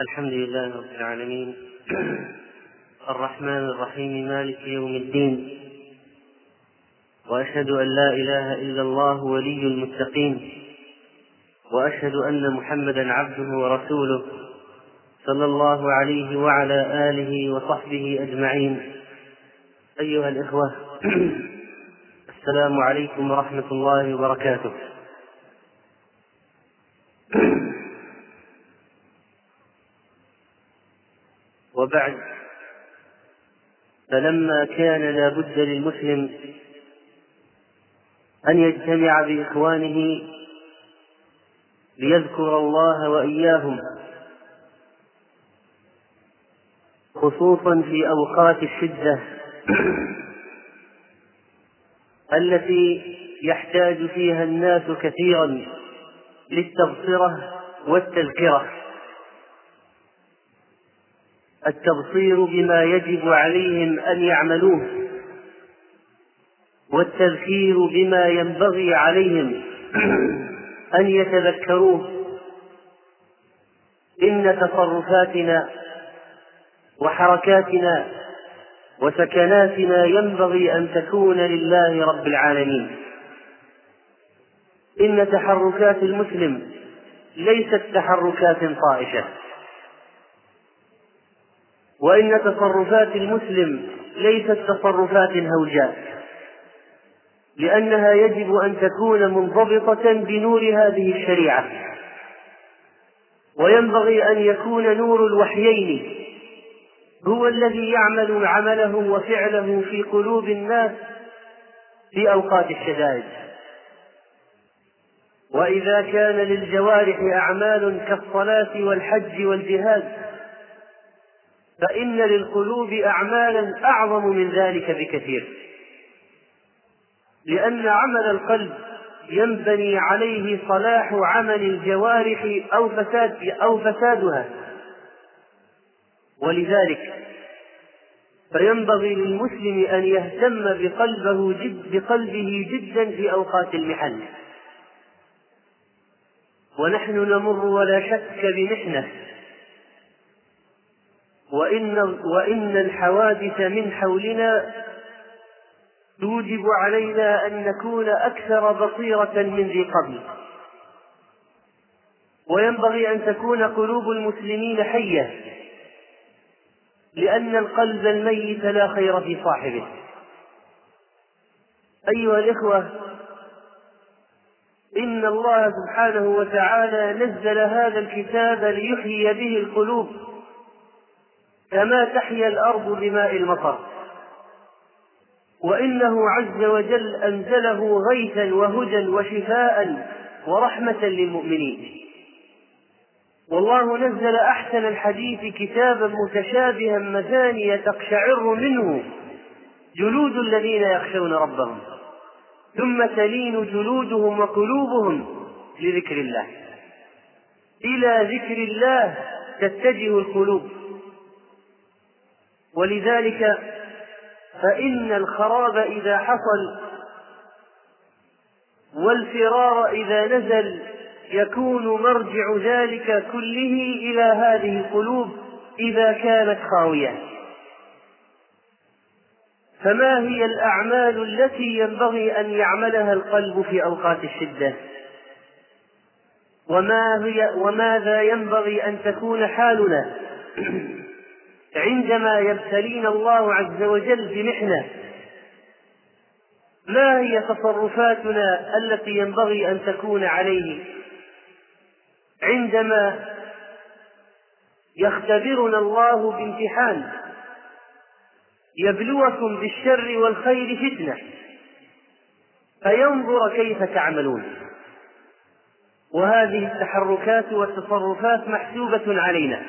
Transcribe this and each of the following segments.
الحمد لله رب العالمين. الرحمن الرحيم مالك يوم الدين. وأشهد أن لا إله إلا الله ولي المتقين. وأشهد أن محمدا عبده ورسوله صلى الله عليه وعلى آله وصحبه أجمعين. أيها الإخوة السلام عليكم ورحمة الله وبركاته. وبعد فلما كان لا بد للمسلم أن يجتمع بإخوانه ليذكر الله وإياهم خصوصا في أوقات الشدة التي يحتاج فيها الناس كثيرا للتبصرة والتذكرة. التبصير بما يجب عليهم أن يعملوه والتذكير بما ينبغي عليهم أن يتذكروه. إن تصرفاتنا وحركاتنا وسكناتنا ينبغي أن تكون لله رب العالمين. إن تحركات المسلم ليست تحركات طائشة. وإن تصرفات المسلم ليست تصرفات هوجاء لأنها يجب أن تكون منضبطة بنور هذه الشريعة. وينبغي أن يكون نور الوحيين هو الذي يعمل عمله وفعله في قلوب الناس في أوقات الشدائد. وإذا كان للجوارح أعمال كالصلاة والحج والجهاد فإن للقلوب أعمالا أعظم من ذلك بكثير. لأن عمل القلب ينبني عليه صلاح عمل الجوارح أو فساد أو فسادها. ولذلك فينبغي للمسلم أن يهتم بقلبه جد بقلبه جدا في أوقات المحن. ونحن نمر ولا شك بمحنة. وإن, وإن الحوادث من حولنا توجب علينا أن نكون أكثر بصيرة من ذي قبل. وينبغي أن تكون قلوب المسلمين حية لأن القلب الميت لا خير في صاحبه. أيها الإخوة إن الله سبحانه وتعالى نزل هذا الكتاب ليحيي به القلوب. كما تحيا الأرض بماء المطر. وإنه عز وجل أنزله غيثا وهدى وشفاء ورحمة للمؤمنين. والله نزل أحسن الحديث كتابا متشابها مثانية تقشعر منه جلود الذين يخشون ربهم. ثم تلين جلودهم وقلوبهم لذكر الله. إلى ذكر الله تتجه القلوب. ولذلك فإن الخراب إذا حصل والفرار إذا نزل يكون مرجع ذلك كله إلى هذه القلوب إذا كانت خاوية. فما هي الأعمال التي ينبغي أن يعملها القلب في أوقات الشدة؟ وما هي وماذا ينبغي أن تكون حالنا؟ عندما يبتلينا الله عز وجل بمحنة ما هي تصرفاتنا التي ينبغي أن تكون عليه؟ عندما يختبرنا الله بامتحان يبلوكم بالشر والخير فتنة فينظر كيف تعملون. وهذه التحركات والتصرفات محسوبة علينا.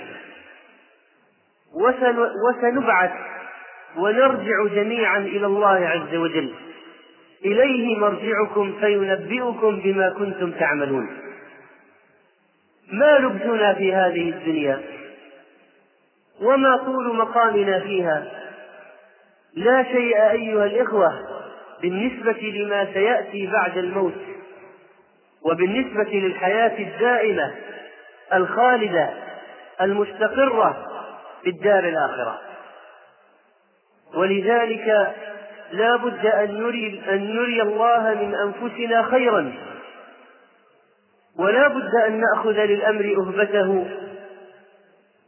وسنبعث ونرجع جميعا إلى الله عز وجل. إليه مرجعكم فينبئكم بما كنتم تعملون. ما لبثنا في هذه الدنيا وما طول مقامنا فيها. لا شيء أيها الإخوة بالنسبة لما سيأتي بعد الموت وبالنسبة للحياة الدائمة الخالدة المستقرة في الدار الآخرة. ولذلك لا بد أن نري, أن نري الله من أنفسنا خيرا. ولا بد أن نأخذ للأمر أهبته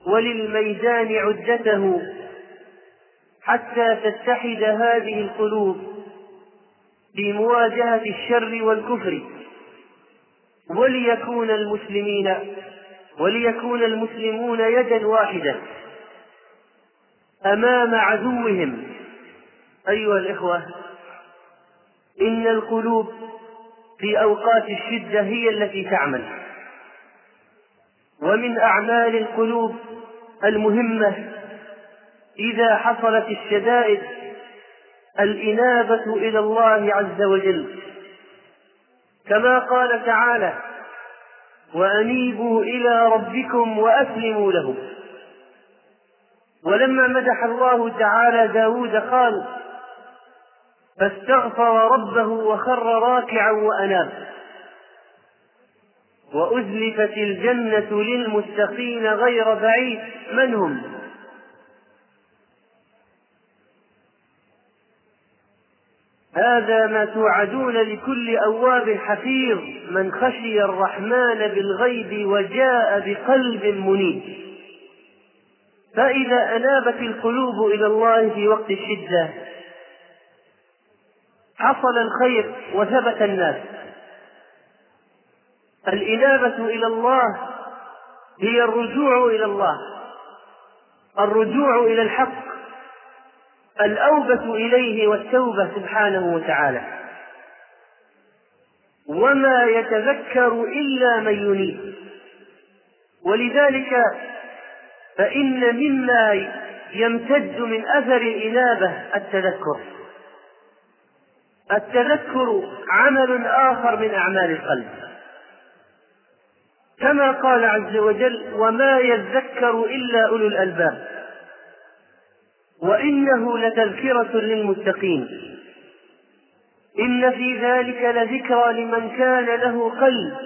وللميدان عدته حتى تتحد هذه القلوب في مواجهة الشر والكفر. وليكون المسلمين وليكون المسلمون يدا واحدة أمام عدوهم. أيها الإخوة إن القلوب في أوقات الشدة هي التي تعمل. ومن أعمال القلوب المهمة إذا حصلت الشدائد الإنابة إلى الله عز وجل. كما قال تعالى وأنيبوا إلى ربكم وأسلموا له ولما مدح الله تعالى داود قال فاستغفر ربه وخر راكعا وأناب. وأزلفت الجنة للمتقين غير بعيد من هم هذا ما توعدون لكل أواب حفيظ من خشي الرحمن بالغيب وجاء بقلب منيب. فإذا أنابت القلوب إلى الله في وقت الشدة حصل الخير وثبت الناس. الإنابة إلى الله هي الرجوع إلى الله الرجوع إلى الحق الأوبة إليه والتوبة سبحانه وتعالى. وما يتذكر إلا من ينيب. ولذلك فإن مما يمتد من أثر الإنابة التذكر. التذكر عمل آخر من أعمال القلب. كما قال عز وجل وما يذكر إلا أولو الألباب وإنه لتذكرة للمتقين. إن في ذلك لذكرى لمن كان له قلب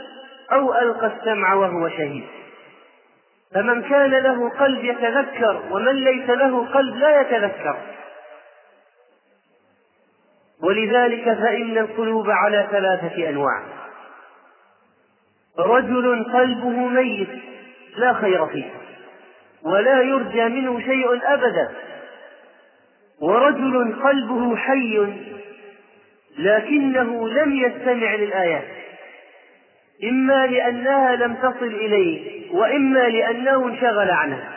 أو ألقى السمع وهو شهيد. فمن كان له قلب يتذكر ومن ليس له قلب لا يتذكر. ولذلك فإن القلوب على ثلاثة أنواع. رجل قلبه ميت لا خير فيه ولا يرجى منه شيء أبدا. ورجل قلبه حي لكنه لم يستمع للآيات. إما لأنها لم تصل إليه وإما لأنه انشغل عنها.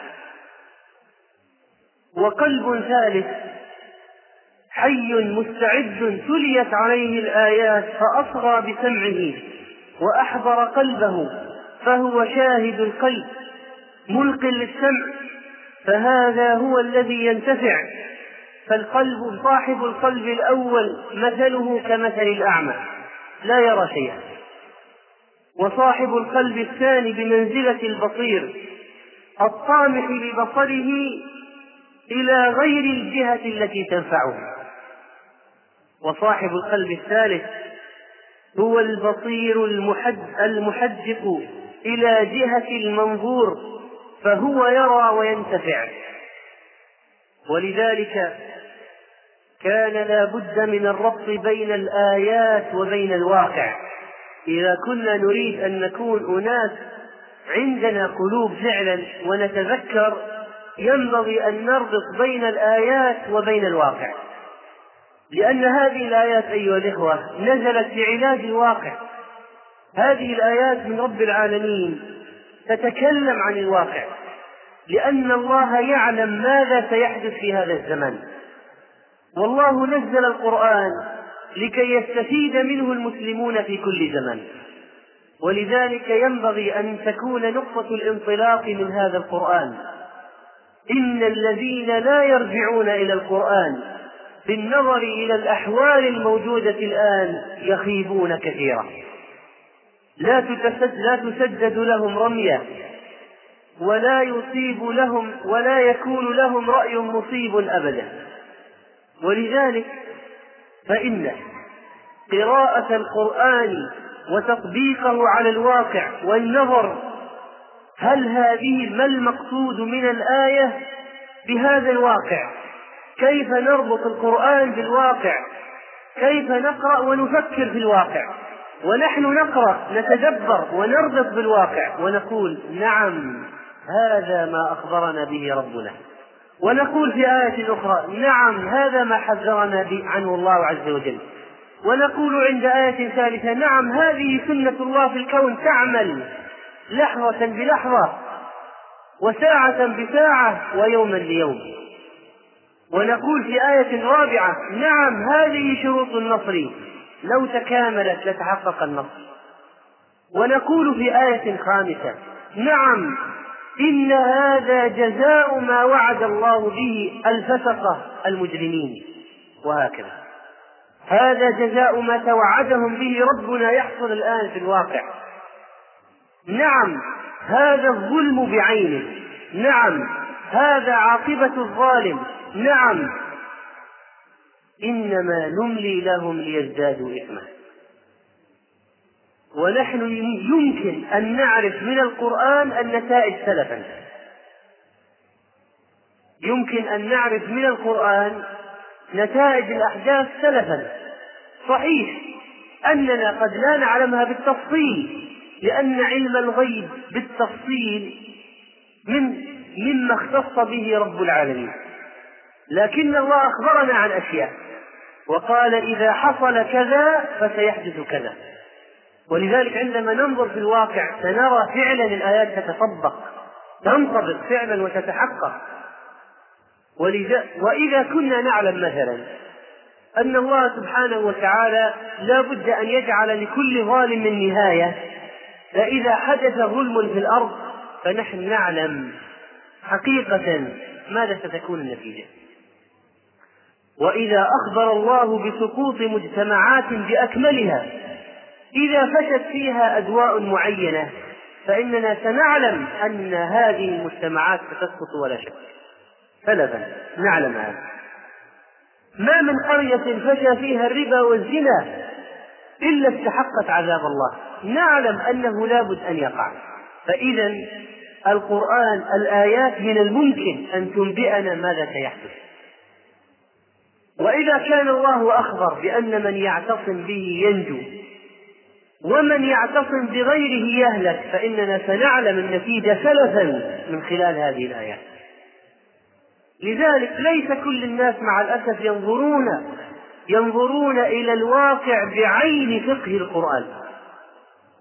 وقلب ثالث حي مستعد تليت عليه الآيات فأصغى بسمعه وأحضر قلبه فهو شاهد القلب ملق للسمع فهذا هو الذي ينتفع. فالقلب صاحب القلب الأول مثله كمثل الأعمى لا يرى شيئا. وصاحب القلب الثاني بمنزلة البصير الطامح ببصره إلى غير الجهة التي تنفعه. وصاحب القلب الثالث هو البصير المحد المحدق إلى جهة المنظور فهو يرى وينتفع. ولذلك كان لا بد من الربط بين الآيات وبين الواقع. إذا كنا نريد أن نكون أناس عندنا قلوب فعلا ونتذكر ينبغي أن نربط بين الآيات وبين الواقع. لأن هذه الآيات أيها الإخوة نزلت لعلاج الواقع. هذه الآيات من رب العالمين تتكلم عن الواقع. لأن الله يعلم ماذا سيحدث في هذا الزمان والله نزل القرآن لكي يستفيد منه المسلمون في كل زمان. ولذلك ينبغي أن تكون نقطة الانطلاق من هذا القرآن. إن الذين لا يرجعون إلى القرآن بالنظر إلى الأحوال الموجودة الآن يخيبون كثيرا. لا تسدد, لا تسدد لهم رمية ولا يصيب لهم ولا يكون لهم رأي مصيب أبدا. ولذلك فإن قراءة القرآن وتطبيقه على الواقع والنظر هل هذه ما المقصود من الآية بهذا الواقع؟ كيف نربط القرآن بالواقع؟ كيف نقرأ ونفكر في الواقع ونحن نقرأ نتدبر ونربط بالواقع ونقول نعم هذا ما أخبرنا به ربنا. ونقول في آية أخرى نعم هذا ما حذرنا عنه الله عز وجل. ونقول عند آية ثالثة نعم هذه سنة الله في الكون تعمل لحظة بلحظة وساعة بساعة ويوما ليوم. ونقول في آية رابعة نعم هذه شروط النصر لو تكاملت لتحقق النصر. ونقول في آية خامسة نعم إن هذا جزاء ما وعد الله به الفسقة المجرمين. وهكذا. هذا جزاء ما توعدهم به ربنا يحصل الآن في الواقع. نعم هذا الظلم بعينه. نعم هذا عاقبة الظالم. نعم. إنما نملي لهم ليزدادوا إثما. ونحن يمكن أن نعرف من القرآن النتائج سلفا. يمكن أن نعرف من القرآن نتائج الأحداث سلفا. صحيح أننا قد لا نعلمها بالتفصيل لأن علم الغيب بالتفصيل من مما اختص به رب العالمين. لكن الله أخبرنا عن أشياء وقال إذا حصل كذا فسيحدث كذا. ولذلك عندما ننظر في الواقع سنرى فعلا الآيات تتطبق تنطبق فعلا وتتحقق. ولذا وإذا كنا نعلم مثلا أن الله سبحانه وتعالى لا بد أن يجعل لكل ظالم نهاية فإذا حدث ظلم في الأرض فنحن نعلم حقيقة ماذا ستكون النتيجة. وإذا أخبر الله بسقوط مجتمعات بأكملها إذا فشت فيها أدواء معينة فإننا سنعلم أن هذه المجتمعات ستسقط ولا شك. سلبا نعلم هذا. ما من قرية فشى فيها الربا والزنا إلا استحقت عذاب الله. نعلم أنه لابد أن يقع. فإذا القرآن الآيات من الممكن أن تنبئنا ماذا سيحدث. وإذا كان الله أخبر بأن من يعتصم به ينجو ومن يعتصم بغيره يهلك فإننا سنعلم النتيجة سلفا من خلال هذه الآيات. لذلك ليس كل الناس مع الأسف ينظرون ينظرون إلى الواقع بعين فقه القرآن.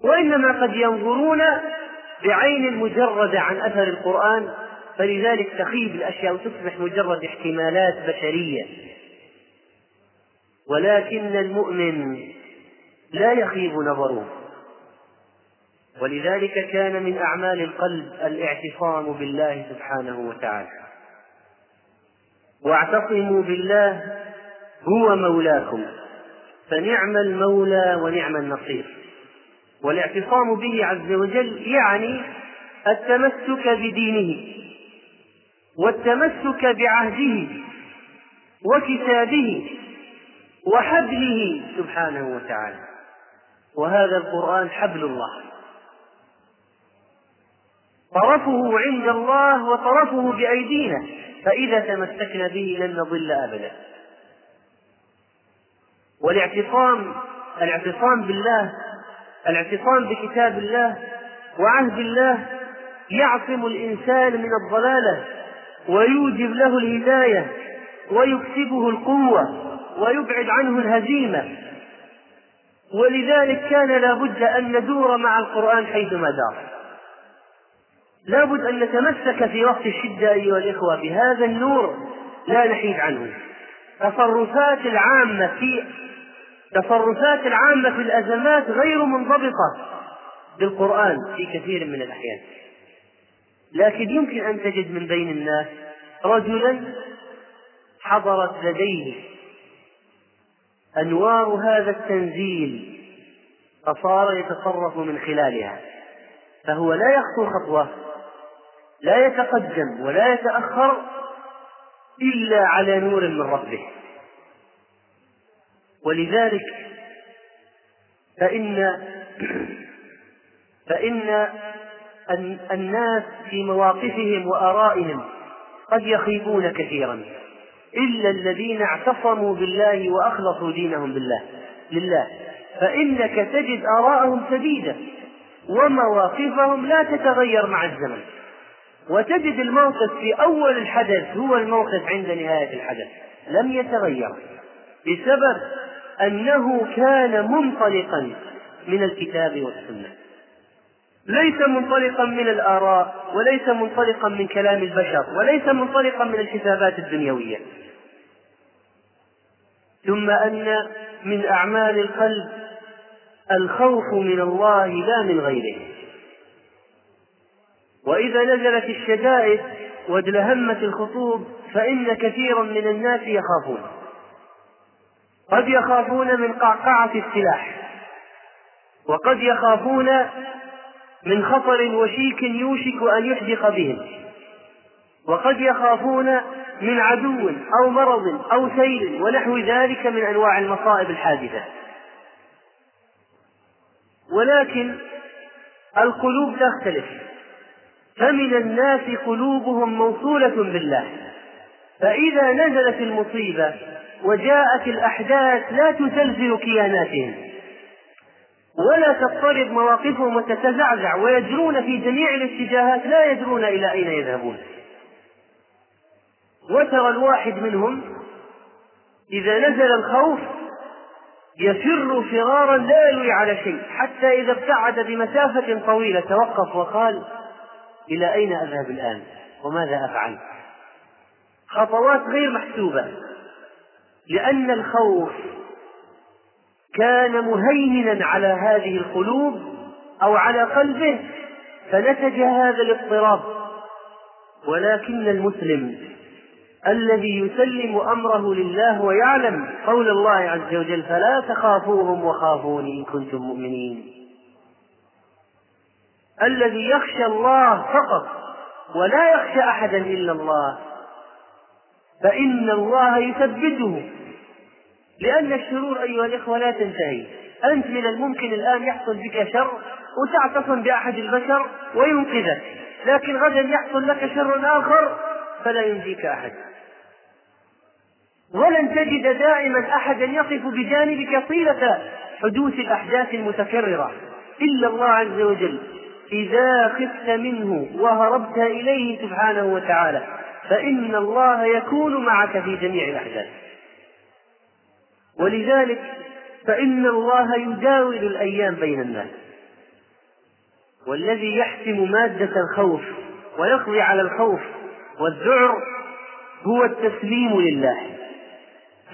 وإنما قد ينظرون بعين مجردة عن أثر القرآن فلذلك تخيب الأشياء وتصبح مجرد احتمالات بشرية. ولكن المؤمن لا يخيب نظره. ولذلك كان من أعمال القلب الاعتصام بالله سبحانه وتعالى. واعتصموا بالله هو مولاكم. فنعم المولى ونعم النصير. والاعتصام به عز وجل يعني التمسك بدينه والتمسك بعهده وكتابه وحبله سبحانه وتعالى. وهذا القرآن حبل الله. طرفه عند الله وطرفه بأيدينا فإذا تمسكنا به لن نضل أبدا. والاعتصام الاعتصام بالله الاعتصام بكتاب الله وعهد الله يعصم الإنسان من الضلالة ويوجب له الهداية ويكسبه القوة ويبعد عنه الهزيمة. ولذلك كان لا بد أن ندور مع القرآن حيثما دار. لا بد أن نتمسك في وقت الشدة أيها الإخوة بهذا النور لا نحيد عنه. تصرفات العامة في تصرفات العامة في الأزمات غير منضبطة بالقرآن في كثير من الأحيان. لكن يمكن أن تجد من بين الناس رجلا حضرت لديه أنوار هذا التنزيل فصار يتصرف من خلالها. فهو لا يخطو خطوة لا يتقدم ولا يتأخر إلا على نور من ربه. ولذلك فإن فإن الناس في مواقفهم وآرائهم قد يخيبون كثيرا. إلا الذين اعتصموا بالله وأخلصوا دينهم بالله لله. فإنك تجد آراءهم سديدة ومواقفهم لا تتغير مع الزمن. وتجد الموقف في أول الحدث هو الموقف عند نهاية الحدث لم يتغير. بسبب أنه كان منطلقا من الكتاب والسنة. ليس منطلقا من الآراء وليس منطلقا من كلام البشر وليس منطلقا من الحسابات الدنيوية. ثم أن من أعمال القلب الخوف من الله لا من غيره. وإذا نزلت الشدائد وادلهمت الخطوب فإن كثيرا من الناس يخافون. قد يخافون من قعقعة السلاح وقد يخافون من خطر وشيك يوشك أن يحدق بهم. وقد يخافون من عدو أو مرض أو سيل ونحو ذلك من أنواع المصائب الحادثة. ولكن القلوب تختلف. فمن الناس قلوبهم موصولة بالله. فإذا نزلت المصيبة وجاءت الأحداث لا تزلزل كياناتهم. ولا تضطرب مواقفهم وتتزعزع ويجرون في جميع الاتجاهات لا يدرون إلى أين يذهبون. وترى الواحد منهم إذا نزل الخوف يفر فرارا لا يلوي على شيء حتى إذا ابتعد بمسافة طويلة توقف وقال إلى أين أذهب الآن؟ وماذا أفعل؟ خطوات غير محسوبة لأن الخوف كان مهيمنا على هذه القلوب أو على قلبه فنتج هذا الاضطراب. ولكن المسلم الذي يسلم أمره لله ويعلم قول الله عز وجل فلا تخافوهم وخافوني إن كنتم مؤمنين الذي يخشى الله فقط ولا يخشى أحدا إلا الله فإن الله يثبته. لأن الشرور أيها الإخوة لا تنتهي. أنت من الممكن الآن يحصل بك شر وتعتصم بأحد البشر وينقذك. لكن غدا يحصل لك شر آخر فلا ينجيك أحد. ولن تجد دائما أحدا يقف بجانبك طيلة حدوث الأحداث المتكررة. إلا الله عز وجل. إذا خفت منه وهربت إليه سبحانه وتعالى. فإن الله يكون معك في جميع الأحداث. ولذلك فإن الله يداول الأيام بين الناس. والذي يحسم مادة الخوف ويقضي على الخوف والذعر هو التسليم لله.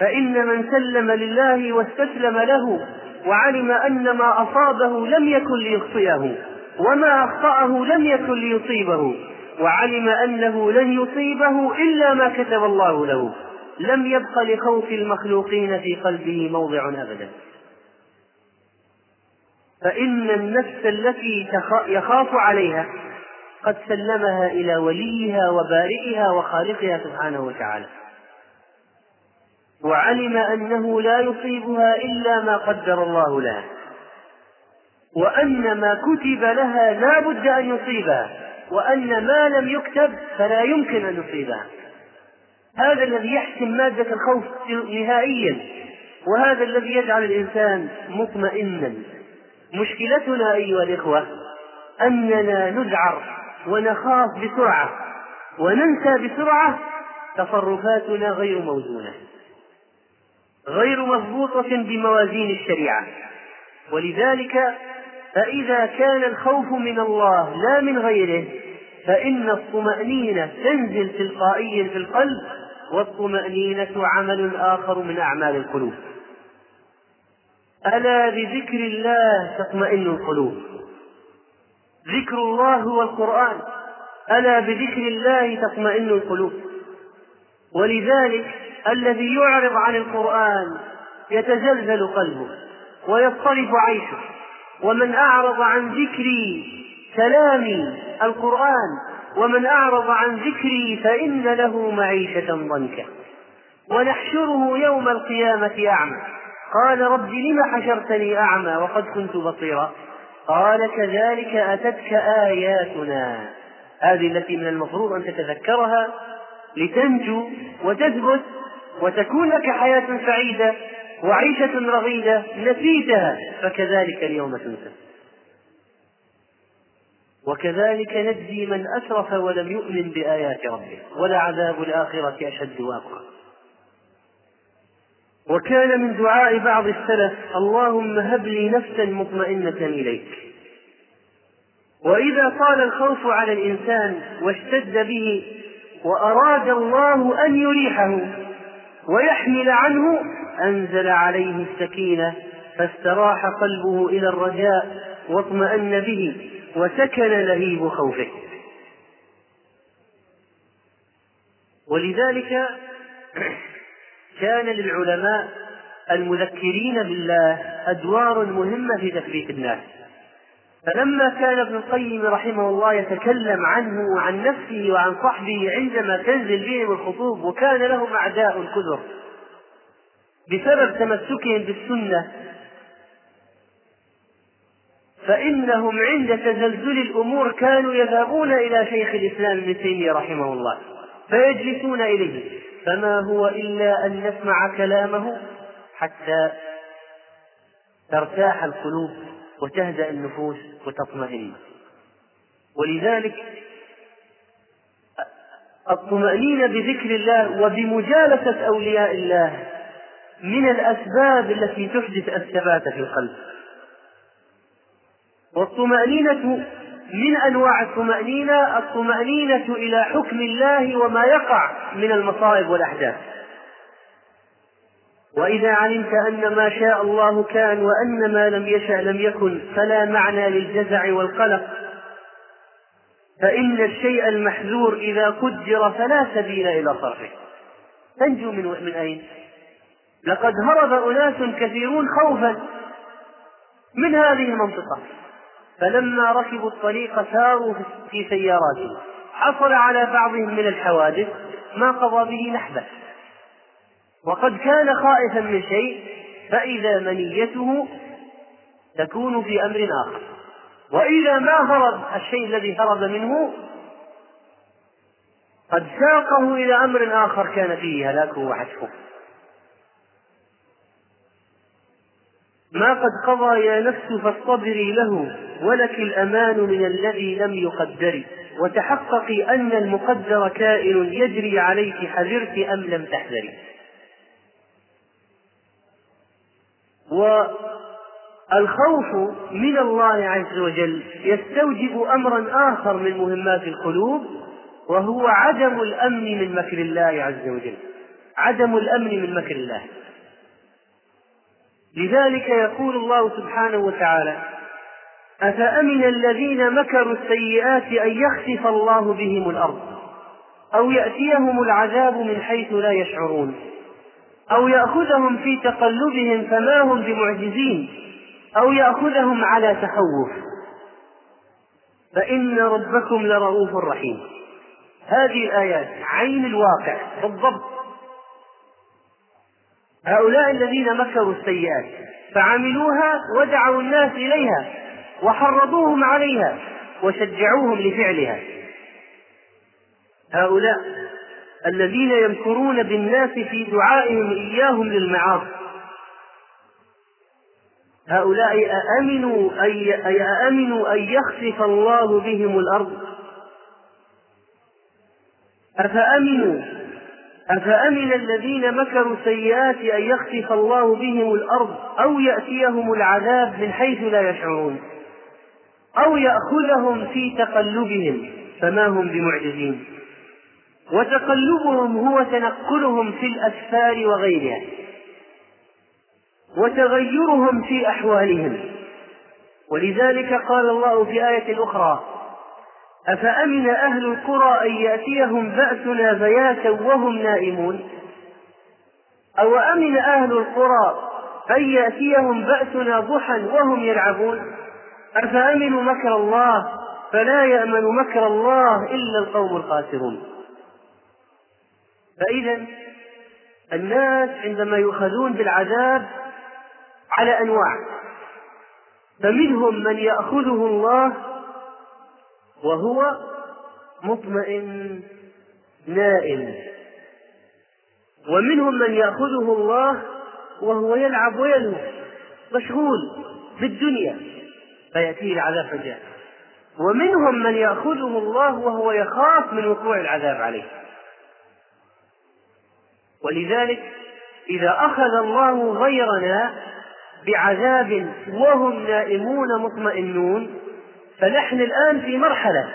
فإن من سلم لله واستسلم له وعلم أن ما أصابه لم يكن ليخطئه وما أخطأه لم يكن ليصيبه وعلم أنه لن يصيبه إلا ما كتب الله له. لم يبق لخوف المخلوقين في قلبه موضع أبدا. فإن النفس التي يخاف عليها قد سلمها إلى وليها وبارئها وخالقها سبحانه وتعالى. وعلم أنه لا يصيبها إلا ما قدر الله لها. وأن ما كتب لها لا بد أن يصيبها وأن ما لم يكتب فلا يمكن أن يصيبها. هذا الذي يحسم مادة الخوف نهائيا وهذا الذي يجعل الإنسان مطمئنا. مشكلتنا أيها الإخوة أننا نذعر ونخاف بسرعة وننسى بسرعة تصرفاتنا غير موزونة غير مضبوطة بموازين الشريعة. ولذلك فإذا كان الخوف من الله لا من غيره فإن الطمأنينة تنزل تلقائيا في القلب والطمأنينة عمل آخر من أعمال القلوب. ألا بذكر الله تطمئن القلوب. ذكر الله هو القرآن ألا بذكر الله تطمئن القلوب. ولذلك الذي يعرض عن القرآن يتزلزل قلبه ويضطرب عيشه. ومن أعرض عن ذكري كلامي القرآن ومن أعرض عن ذكري فإن له معيشة ضنكا. ونحشره يوم القيامة أعمى. قال رب لم حشرتني أعمى وقد كنت بصيرا؟ قال كذلك أتتك آياتنا. هذه التي من المفروض أن تتذكرها لتنجو وتثبت وتكون لك حياة سعيدة وعيشة رغيدة نسيتها فكذلك اليوم تنسى. وكذلك نجزي من أسرف ولم يؤمن بآيات ربه ولعذاب الآخرة أشد وأبقى وكان من دعاء بعض السلف اللهم هب لي نفسا مطمئنة إليك. وإذا طال الخوف على الإنسان واشتد به وأراد الله أن يريحه ويحمل عنه أنزل عليه السكينة فاستراح قلبه إلى الرجاء واطمأن به. وسكن لهيب خوفه. ولذلك كان للعلماء المذكرين بالله أدوار مهمة في تثبيت الناس. فلما كان ابن القيم رحمه الله يتكلم عنه وعن نفسه وعن صحبه عندما تنزل بهم الخطوب وكان لهم أعداء كثر بسبب تمسكهم بالسنة فإنهم عند تزلزل الأمور كانوا يذهبون إلى شيخ الإسلام ابن تيمية رحمه الله فيجلسون إليه فما هو إلا أن نسمع كلامه حتى ترتاح القلوب وتهدأ النفوس وتطمئن. ولذلك الطمأنينة بذكر الله وبمجالسة أولياء الله من الأسباب التي تحدث الثبات في القلب. والطمأنينة من أنواع الطمأنينة الطمأنينة إلى حكم الله وما يقع من المصائب والأحداث. وإذا علمت أن ما شاء الله كان وأن ما لم يشأ لم يكن فلا معنى للجزع والقلق. فإن الشيء المحذور إذا قدر فلا سبيل إلى صرفه. تنجو من من أين؟ لقد هرب أناس كثيرون خوفا من هذه المنطقة. فلما ركبوا الطريق ساروا في سياراتهم. حصل على بعضهم من الحوادث ما قضى به نحبه. وقد كان خائفا من شيء فإذا منيته تكون في أمر آخر. وإذا ما هرب الشيء الذي هرب منه قد ساقه إلى أمر آخر كان فيه هلاكه وحتفه ما قد قضى يا نفس فاصطبري له ولك الأمان من الذي لم يقدر. وتحققي أن المقدر كائن يجري عليك حذرت أم لم تحذري والخوف من الله عز وجل يستوجب أمرا آخر من مهمات القلوب وهو عدم الأمن من مكر الله عز وجل. عدم الأمن من مكر الله. لذلك يقول الله سبحانه وتعالى أفأمن الذين مكروا السيئات أن يخسف الله بهم الأرض؟ أو يأتيهم العذاب من حيث لا يشعرون؟ أو يأخذهم في تقلبهم فما هم بمعجزين؟ أو يأخذهم على تخوف؟ فإن ربكم لرؤوف رحيم. هذه الآيات عين الواقع بالضبط. هؤلاء الذين مكروا السيئات فعملوها ودعوا الناس إليها وحرضوهم عليها وشجعوهم لفعلها. هؤلاء الذين يمكرون بالناس في دعائهم إياهم للمعاصي. هؤلاء أأمنوا أي أأمنوا أن يخسف الله بهم الأرض. أفأمنوا أفأمن الذين مكروا السيئات أن يخسف الله بهم الأرض أو يأتيهم العذاب من حيث لا يشعرون أو يأخذهم في تقلبهم فما هم بمعجزين وتقلبهم هو تنقلهم في الأسفار وغيرها وتغيرهم في أحوالهم ولذلك قال الله في آية أخرى أفأمن أهل القرى أن يأتيهم بأسنا بياتا وهم نائمون؟ أو أمن أهل القرى أن يأتيهم بأسنا ضحى وهم يلعبون؟ أفأمنوا مكر الله فلا يأمن مكر الله إلا القوم الخاسرون. فإذا الناس عندما يؤخذون بالعذاب على أنواع فمنهم من يأخذه الله وهو مطمئن نائم. ومنهم من يأخذه الله وهو يلعب ويلهو مشغول بالدنيا فيأتيه العذاب فجأة ومنهم من يأخذه الله وهو يخاف من وقوع العذاب عليه. ولذلك إذا أخذ الله غيرنا بعذاب وهم نائمون مطمئنون فنحن الآن في مرحلة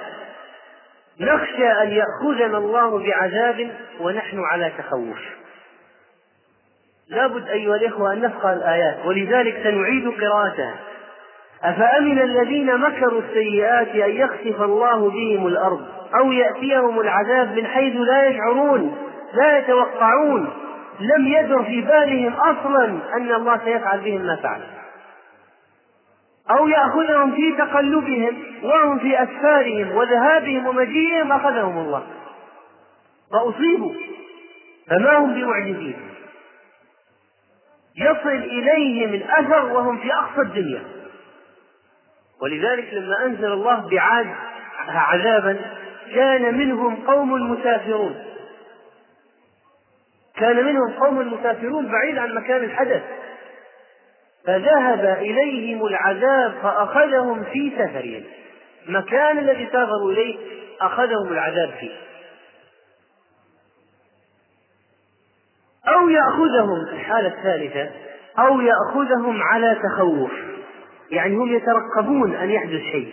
نخشى أن يأخذنا الله بعذاب ونحن على تخوف. لابد أيها الإخوة أن نفقه الآيات ولذلك سنعيد قراءتها. أفأمن الذين مكروا السيئات أن يخسف الله بهم الأرض أو يأتيهم العذاب من حيث لا يشعرون لا يتوقعون؟ لم يدر في بالهم أصلا أن الله سيفعل بهم ما فعل. أو يأخذهم في تقلبهم وهم في أسفارهم وذهابهم ومجيئهم أخذهم الله. فأصيبوا فما هم بمعجزين. يصل إليهم الأثر وهم في أقصى الدنيا. ولذلك لما أنزل الله بعاد عذابا كان منهم قوم مسافرون كان منهم قوم مسافرون بعيد عن مكان الحدث. فذهب إليهم العذاب فأخذهم في سفرهم. مكان الذي سافروا إليه أخذهم العذاب فيه. أو يأخذهم الحالة الثالثة أو يأخذهم على تخوف. يعني هم يترقبون أن يحدث شيء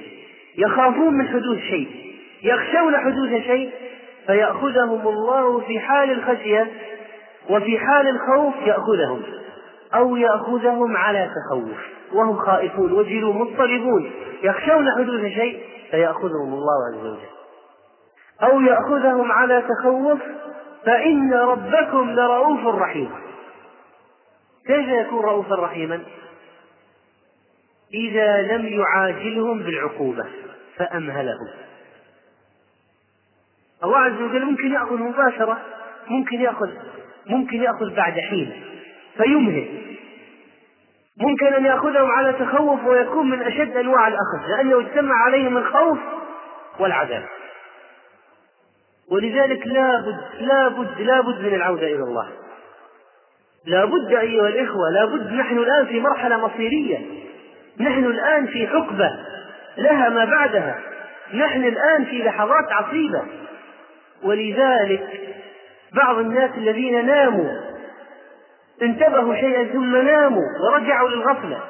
يخافون من حدوث شيء يخشون حدوث شيء فيأخذهم الله في حال الخشية وفي حال الخوف يأخذهم. أو يأخذهم على تخوف. وهم خائفون وجلوا مضطربون. يخشون حدوث شيء فيأخذهم الله عز وجل. أو يأخذهم على تخوف فإن ربكم لرؤوف رحيم. كيف يكون رؤوفا رحيما؟ إذا لم يعاجلهم بالعقوبة فأمهلهم. الله عز وجل ممكن يأخذ مباشرة ممكن يأخذ ممكن يأخذ بعد حين. فيمهل. ممكن أن يأخذهم على تخوف ويكون من أشد أنواع الأخذ لأنه اجتمع عليهم الخوف والعذاب. ولذلك لابد لابد لابد من العودة إلى الله. لابد أيها الإخوة لابد نحن الآن في مرحلة مصيرية. نحن الآن في حقبة لها ما بعدها. نحن الآن في لحظات عصيبة. ولذلك بعض الناس الذين ناموا انتبهوا شيئا ثم ناموا ورجعوا للغفلة.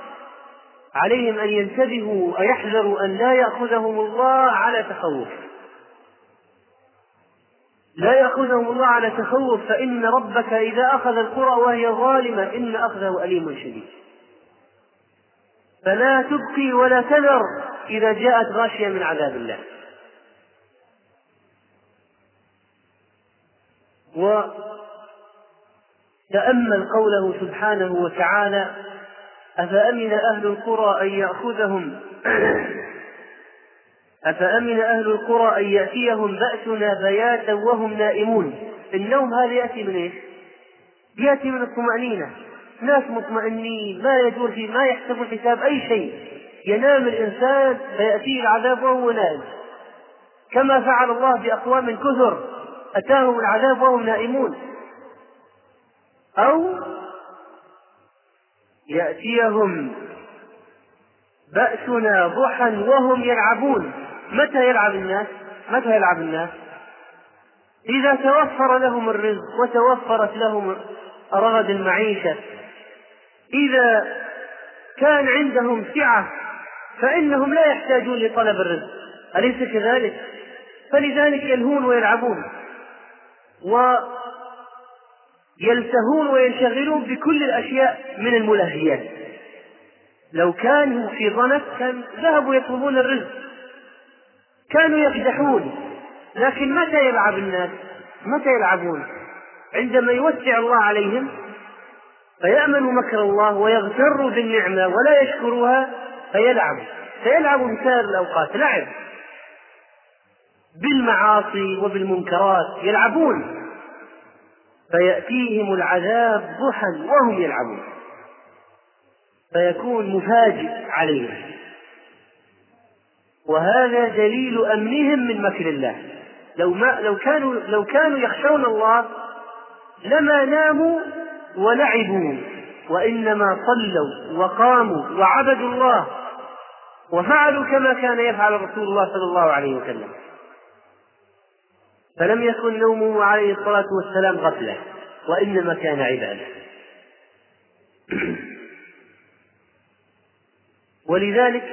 عليهم أن ينتبهوا ويحذروا أن لا يأخذهم الله على تخوف. لا يأخذهم الله على تخوف فإن ربك إذا أخذ القرى وهي ظالمة إن أخذه أليم شديد. فلا تبقي ولا تذر إذا جاءت غاشية من عذاب الله. وتأمل قوله سبحانه وتعالى أفأمن أهل القرى أن يأخذهم؟ أفأمن أهل القرى أن يأتيهم بأسنا بياتا وهم نائمون؟ النوم هذا يأتي من إيش؟ يأتي من الطمأنينة. ناس مطمئنين ما يدور في ما يحسب حساب أي شيء. ينام الإنسان فيأتيه العذاب وهو نائم. كما فعل الله بأقوام كثر أتاهم العذاب وهم نائمون. أو يأتيهم بأسنا ضحى وهم يلعبون متى يلعب الناس؟ متى يلعب الناس؟ إذا توفر لهم الرزق وتوفرت لهم رغد المعيشة إذا كان عندهم سعة فإنهم لا يحتاجون لطلب الرزق أليس كذلك؟ فلذلك يلهون ويلعبون ويلتهون وينشغلون بكل الأشياء من الملهيات. لو كانوا في ضنك كان ذهبوا يطلبون الرزق. كانوا يكدحون. لكن متى يلعب الناس؟ متى يلعبون؟ عندما يوسع الله عليهم فيأمنوا مكر الله ويغتروا بالنعمة ولا يشكروها فيلعبوا فيلعبوا بسائر الأوقات. لعب. بالمعاصي وبالمنكرات. يلعبون. فيأتيهم العذاب ضحى وهم يلعبون. فيكون مفاجئ عليهم. وهذا دليل أمنهم من مكر الله. لو ما لو كانوا لو كانوا يخشون الله لما ناموا ولعبوا. وإنما صلوا وقاموا وعبدوا الله. وفعلوا كما كان يفعل رسول الله صلى الله عليه وسلم. فلم يكن نومه عليه الصلاة والسلام غفلة وإنما كان عبادة. ولذلك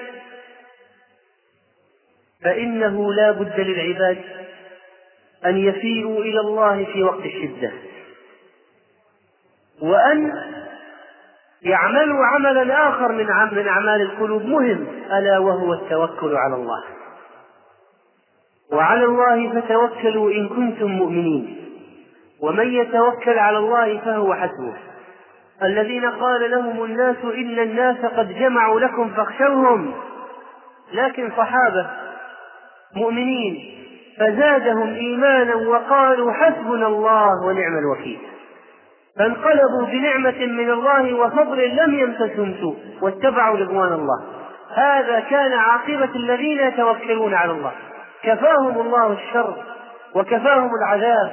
فإنه لا بد للعباد أن يفيئوا إلى الله في وقت الشدة. وأن يعملوا عملا آخر من من أعمال القلوب. مهم ألا وهو التوكل على الله. وعلى الله فتوكلوا إن كنتم مؤمنين. ومن يتوكل على الله فهو حسبه. الذين قال لهم الناس إن الناس قد جمعوا لكم فاخشوهم. لكن صحابة مؤمنين فزادهم إيمانا وقالوا حسبنا الله ونعم الوكيل. فانقلبوا بنعمة من الله وفضل لم يمسسهم سوء واتبعوا رضوان الله. هذا كان عاقبة الذين يتوكلون على الله. كفاهم الله الشر وكفاهم العذاب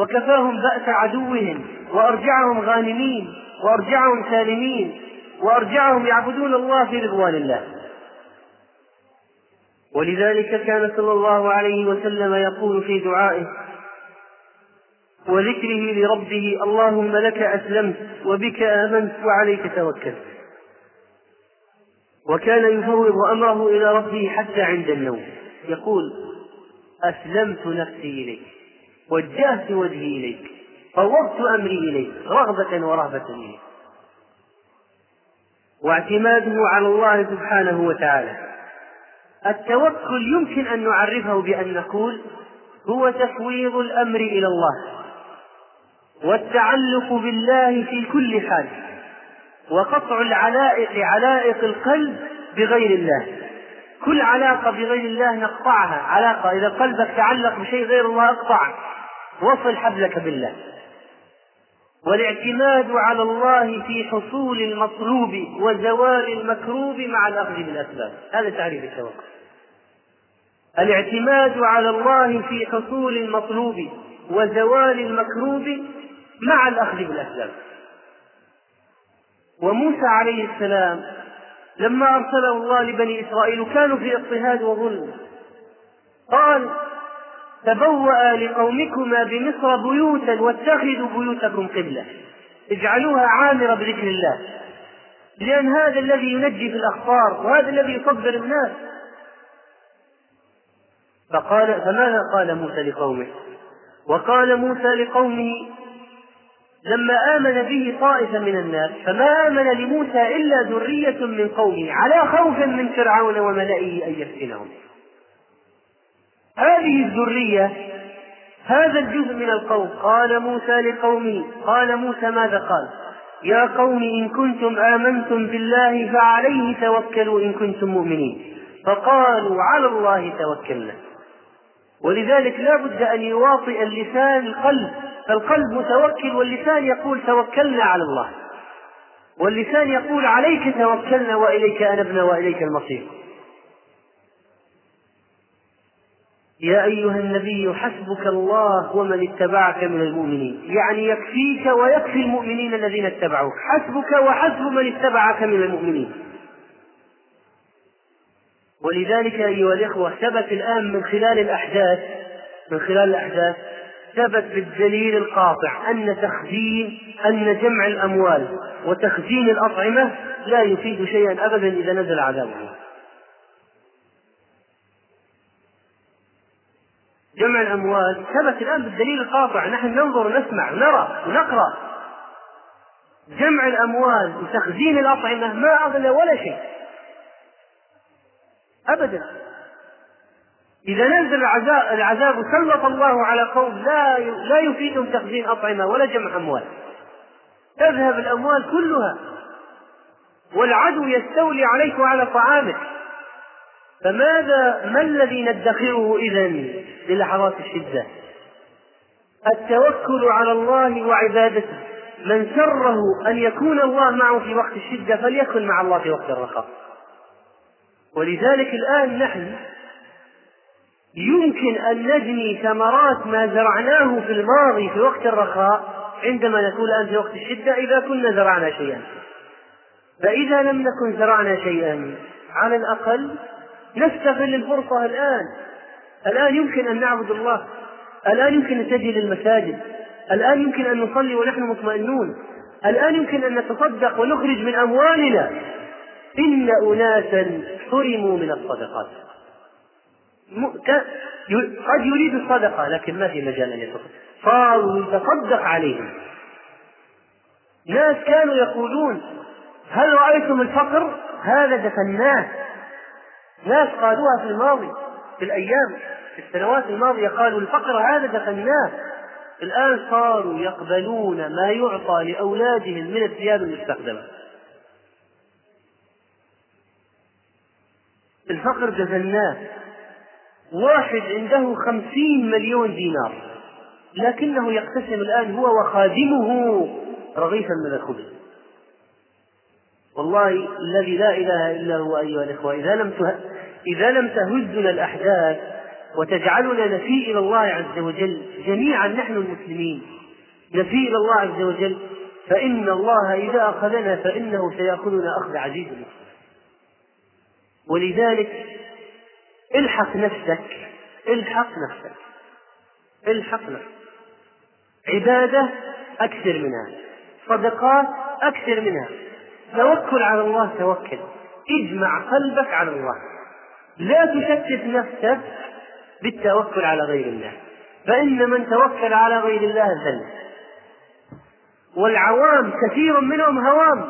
وكفاهم بأس عدوهم وأرجعهم غانمين وأرجعهم سالمين وأرجعهم يعبدون الله في رضوان الله. ولذلك كان صلى الله عليه وسلم يقول في دعائه وذكره لربه اللهم لك أسلمت وبك آمنت وعليك توكلت. وكان يفوض أمره إلى ربه حتى عند النوم. يقول أسلمت نفسي إليك وجهت وجهي إليك فوضت أمري إليك رغبة ورهبة إليك. واعتماده على الله سبحانه وتعالى. التوكل يمكن أن نعرفه بأن نقول هو تفويض الأمر إلى الله والتعلق بالله في كل حال وقطع العلائق علائق القلب بغير الله. كل علاقة بغير الله نقطعها. علاقة إذا قلبك تعلق بشيء غير الله اقطعه وصل حبلك بالله. والاعتماد على الله في حصول المطلوب وزوال المكروب مع الأخذ بالأسباب. هذا تعريف التوكل الاعتماد على الله في حصول المطلوب وزوال المكروب مع الأخذ بالأسباب. وموسى عليه السلام لما أرسله الله لبني إسرائيل كانوا في اضطهاد وظلم. قال تبوأ لقومكما بمصر بيوتا واتخذوا بيوتكم قبلة. اجعلوها عامرة بذكر الله. لأن هذا الذي ينجي في الأخبار وهذا الذي يصبر الناس. فقال فماذا قال موسى لقومه؟ وقال موسى لقومه لما آمن به طائفة من الناس فما آمن لموسى إلا ذرية من قومه على خوف من فرعون وملئه أن يفتنهم. هذه الذرية هذا الجزء من القوم قال موسى لقومه قال موسى ماذا قال؟ يا قوم إن كنتم آمنتم بالله فعليه توكلوا إن كنتم مؤمنين. فقالوا على الله توكلنا. ولذلك لا بد أن يواطئ اللسان القلب. فالقلب متوكل واللسان يقول توكلنا على الله. واللسان يقول عليك توكلنا وإليك أنبنا وإليك المصير. يا أيها النبي حسبك الله ومن اتبعك من المؤمنين. يعني يكفيك ويكفي المؤمنين الذين اتبعوك. حسبك وحسب من اتبعك من المؤمنين. ولذلك أيها الإخوة ثبت الآن من خلال الأحداث من خلال الأحداث ثبت بالدليل القاطع أن تخزين أن جمع الأموال وتخزين الأطعمة لا يفيد شيئا أبدا إذا نزل عذاب الله جمع الأموال ثبت الآن بالدليل القاطع. نحن ننظر ونسمع ونرى ونقرأ. جمع الأموال وتخزين الأطعمة ما أغنى ولا شيء. أبدا. إذا نزل العذاب, العذاب سلط الله على قوم لا لا يفيدهم تخزين أطعمة ولا جمع أموال. تذهب الأموال كلها. والعدو يستولي عليك وعلى طعامك. فماذا ما الذي ندخره إذا للحظات الشدة؟ التوكل على الله وعبادته. من سره أن يكون الله معه في وقت الشدة فليكن مع الله في وقت الرخاء. ولذلك الآن نحن يمكن أن نجني ثمرات ما زرعناه في الماضي في وقت الرخاء عندما نكون الآن في وقت الشدة إذا كنا زرعنا شيئا. فإذا لم نكن زرعنا شيئا على الأقل نستغل الفرصة الآن. الآن يمكن أن نعبد الله. الآن يمكن أن تجي للمساجد. الآن يمكن أن نصلي ونحن مطمئنون. الآن يمكن أن نتصدق ونخرج من أموالنا. إن أناسا حرموا من الصدقات. قد يريد الصدقة لكن ما في مجال أن يتصدق صاروا يتصدق عليهم. ناس كانوا يقولون هل رأيتم الفقر؟ هذا دفناه. ناس قالوها في الماضي في الأيام في السنوات الماضية قالوا الفقر هذا دفناه. الآن صاروا يقبلون ما يعطى لأولادهم من الثياب المستخدمة. الفقر دفناه. واحد عنده خمسين مليون دينار لكنه يقتسم الآن هو وخادمه رغيفا من الخبز والله الذي لا إله إلا هو أيها الإخوة إذا لم. إذا لم تهزنا الأحداث وتجعلنا نفي إلى الله عز وجل جميعا نحن المسلمين نفي إلى الله عز وجل فإن الله إذا أخذنا فإنه سيأخذنا أخذ عزيز ولذلك الحق نفسك الحق نفسك الحق نفسك. عبادة أكثر منها صدقات أكثر منها. توكل على الله توكل. اجمع قلبك على الله. لا تشتت نفسك بالتوكل على غير الله. فإن من توكل على غير الله ذل. والعوام كثير منهم هوام.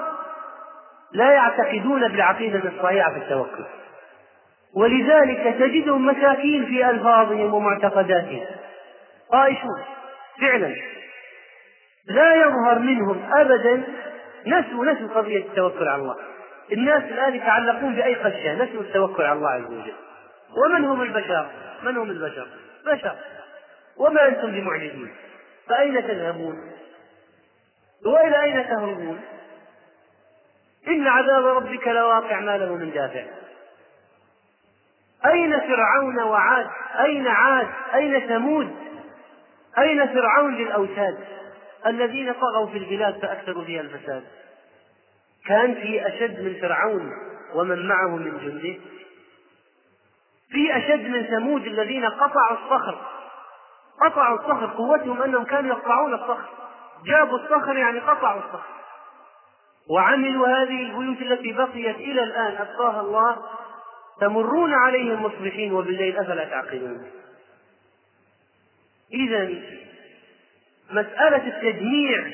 لا يعتقدون بالعقيدة الصحيحة في التوكل. ولذلك تجدهم مساكين في ألفاظهم ومعتقداتهم. طائشون فعلا. لا يظهر منهم أبدا. نسوا نسوا قضية التوكل على الله. الناس الآن يتعلقون بأي خشية؟ نسوا التوكل على الله عز وجل. ومن هم البشر؟ من هم البشر؟ بشر. وما أنتم بمعجزين؟ فأين تذهبون؟ وإلى أين تهربون؟ إن عذاب ربك لواقع ما له من دافع. أين فرعون وعاد؟ أين عاد؟ أين ثمود؟ أين فرعون للأوتاد؟ الذين طغوا في البلاد فأكثروا فيها الفساد. كان في أشد من فرعون ومن معه من جنده. في أشد من ثمود الذين قطعوا الصخر. قطعوا الصخر. قوتهم أنهم كانوا يقطعون الصخر. جابوا الصخر يعني قطعوا الصخر. وعملوا هذه البيوت التي بقيت إلى الآن. أبقاها الله. تمرون عليهم مصبحين وبالليل أفلا تعقلون. إذا مسألة التجميع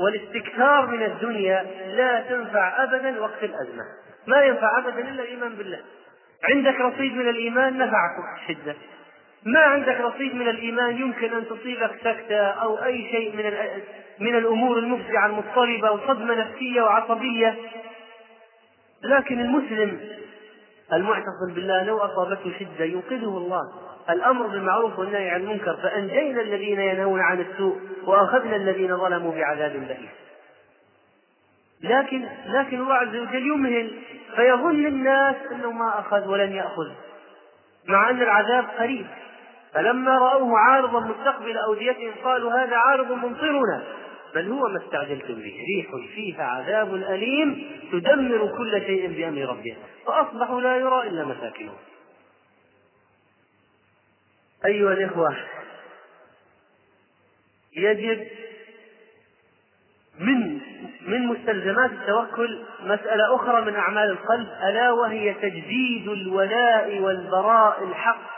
والاستكثار من الدنيا لا تنفع أبدا وقت الأزمة. ما ينفع أبدا إلا الإيمان بالله. عندك رصيد من الإيمان نفعك في الشدة. ما عندك رصيد من الإيمان يمكن أن تصيبك سكتة أو أي شيء من من الأمور المفزعة المضطربة وصدمة نفسية وعصبية. لكن المسلم المعتصم بالله لو أصابته شدة ينقذه الله. الأمر بالمعروف والنهي عن المنكر فأنجينا الذين ينهون عن السوء وأخذنا الذين ظلموا بعذاب بئيس. لكن لكن الله عز وجل يمهل فيظن الناس أنه ما أخذ ولن يأخذ مع أن العذاب قريب. فلما رأوه عارضا مستقبل أوديتهم قالوا هذا عارض ممطرنا. بل هو ما استعجلتم به. ريح فيها عذاب أليم تدمر كل شيء بأمر ربها. فأصبحوا لا يرى إلا مساكنهم أيها الإخوة يجب من من مستلزمات التوكل مسألة أخرى من أعمال القلب ألا وهي تجديد الولاء والبراء الحق.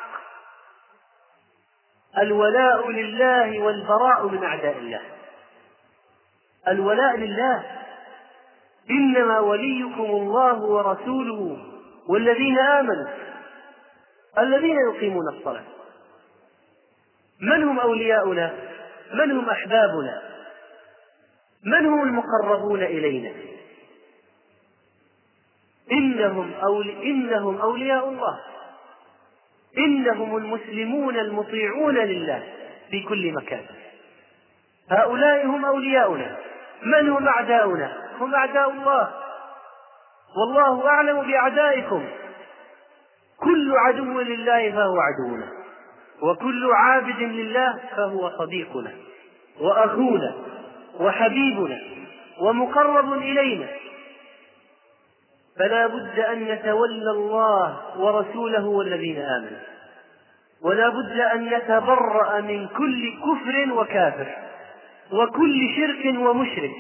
الولاء لله والبراء من أعداء الله. الولاء لله. إنما وليكم الله ورسوله والذين آمنوا الذين يقيمون الصلاة. من هم أولياؤنا؟ من هم أحبابنا؟ من هم المقربون إلينا؟ إنهم, أولي إنهم أولياء الله. إنهم المسلمون المطيعون لله في كل مكان. هؤلاء هم أولياؤنا. من هم أعداؤنا؟ هم أعداء الله. والله أعلم بأعدائكم. كل عدو لله فهو عدونا. وكل عابد لله فهو صديقنا وأخونا وحبيبنا ومقرب إلينا. فلا بد أن نتولى الله ورسوله والذين آمنوا. ولا بد أن نتبرأ من كل كفر وكافر. وكل شرك ومشرك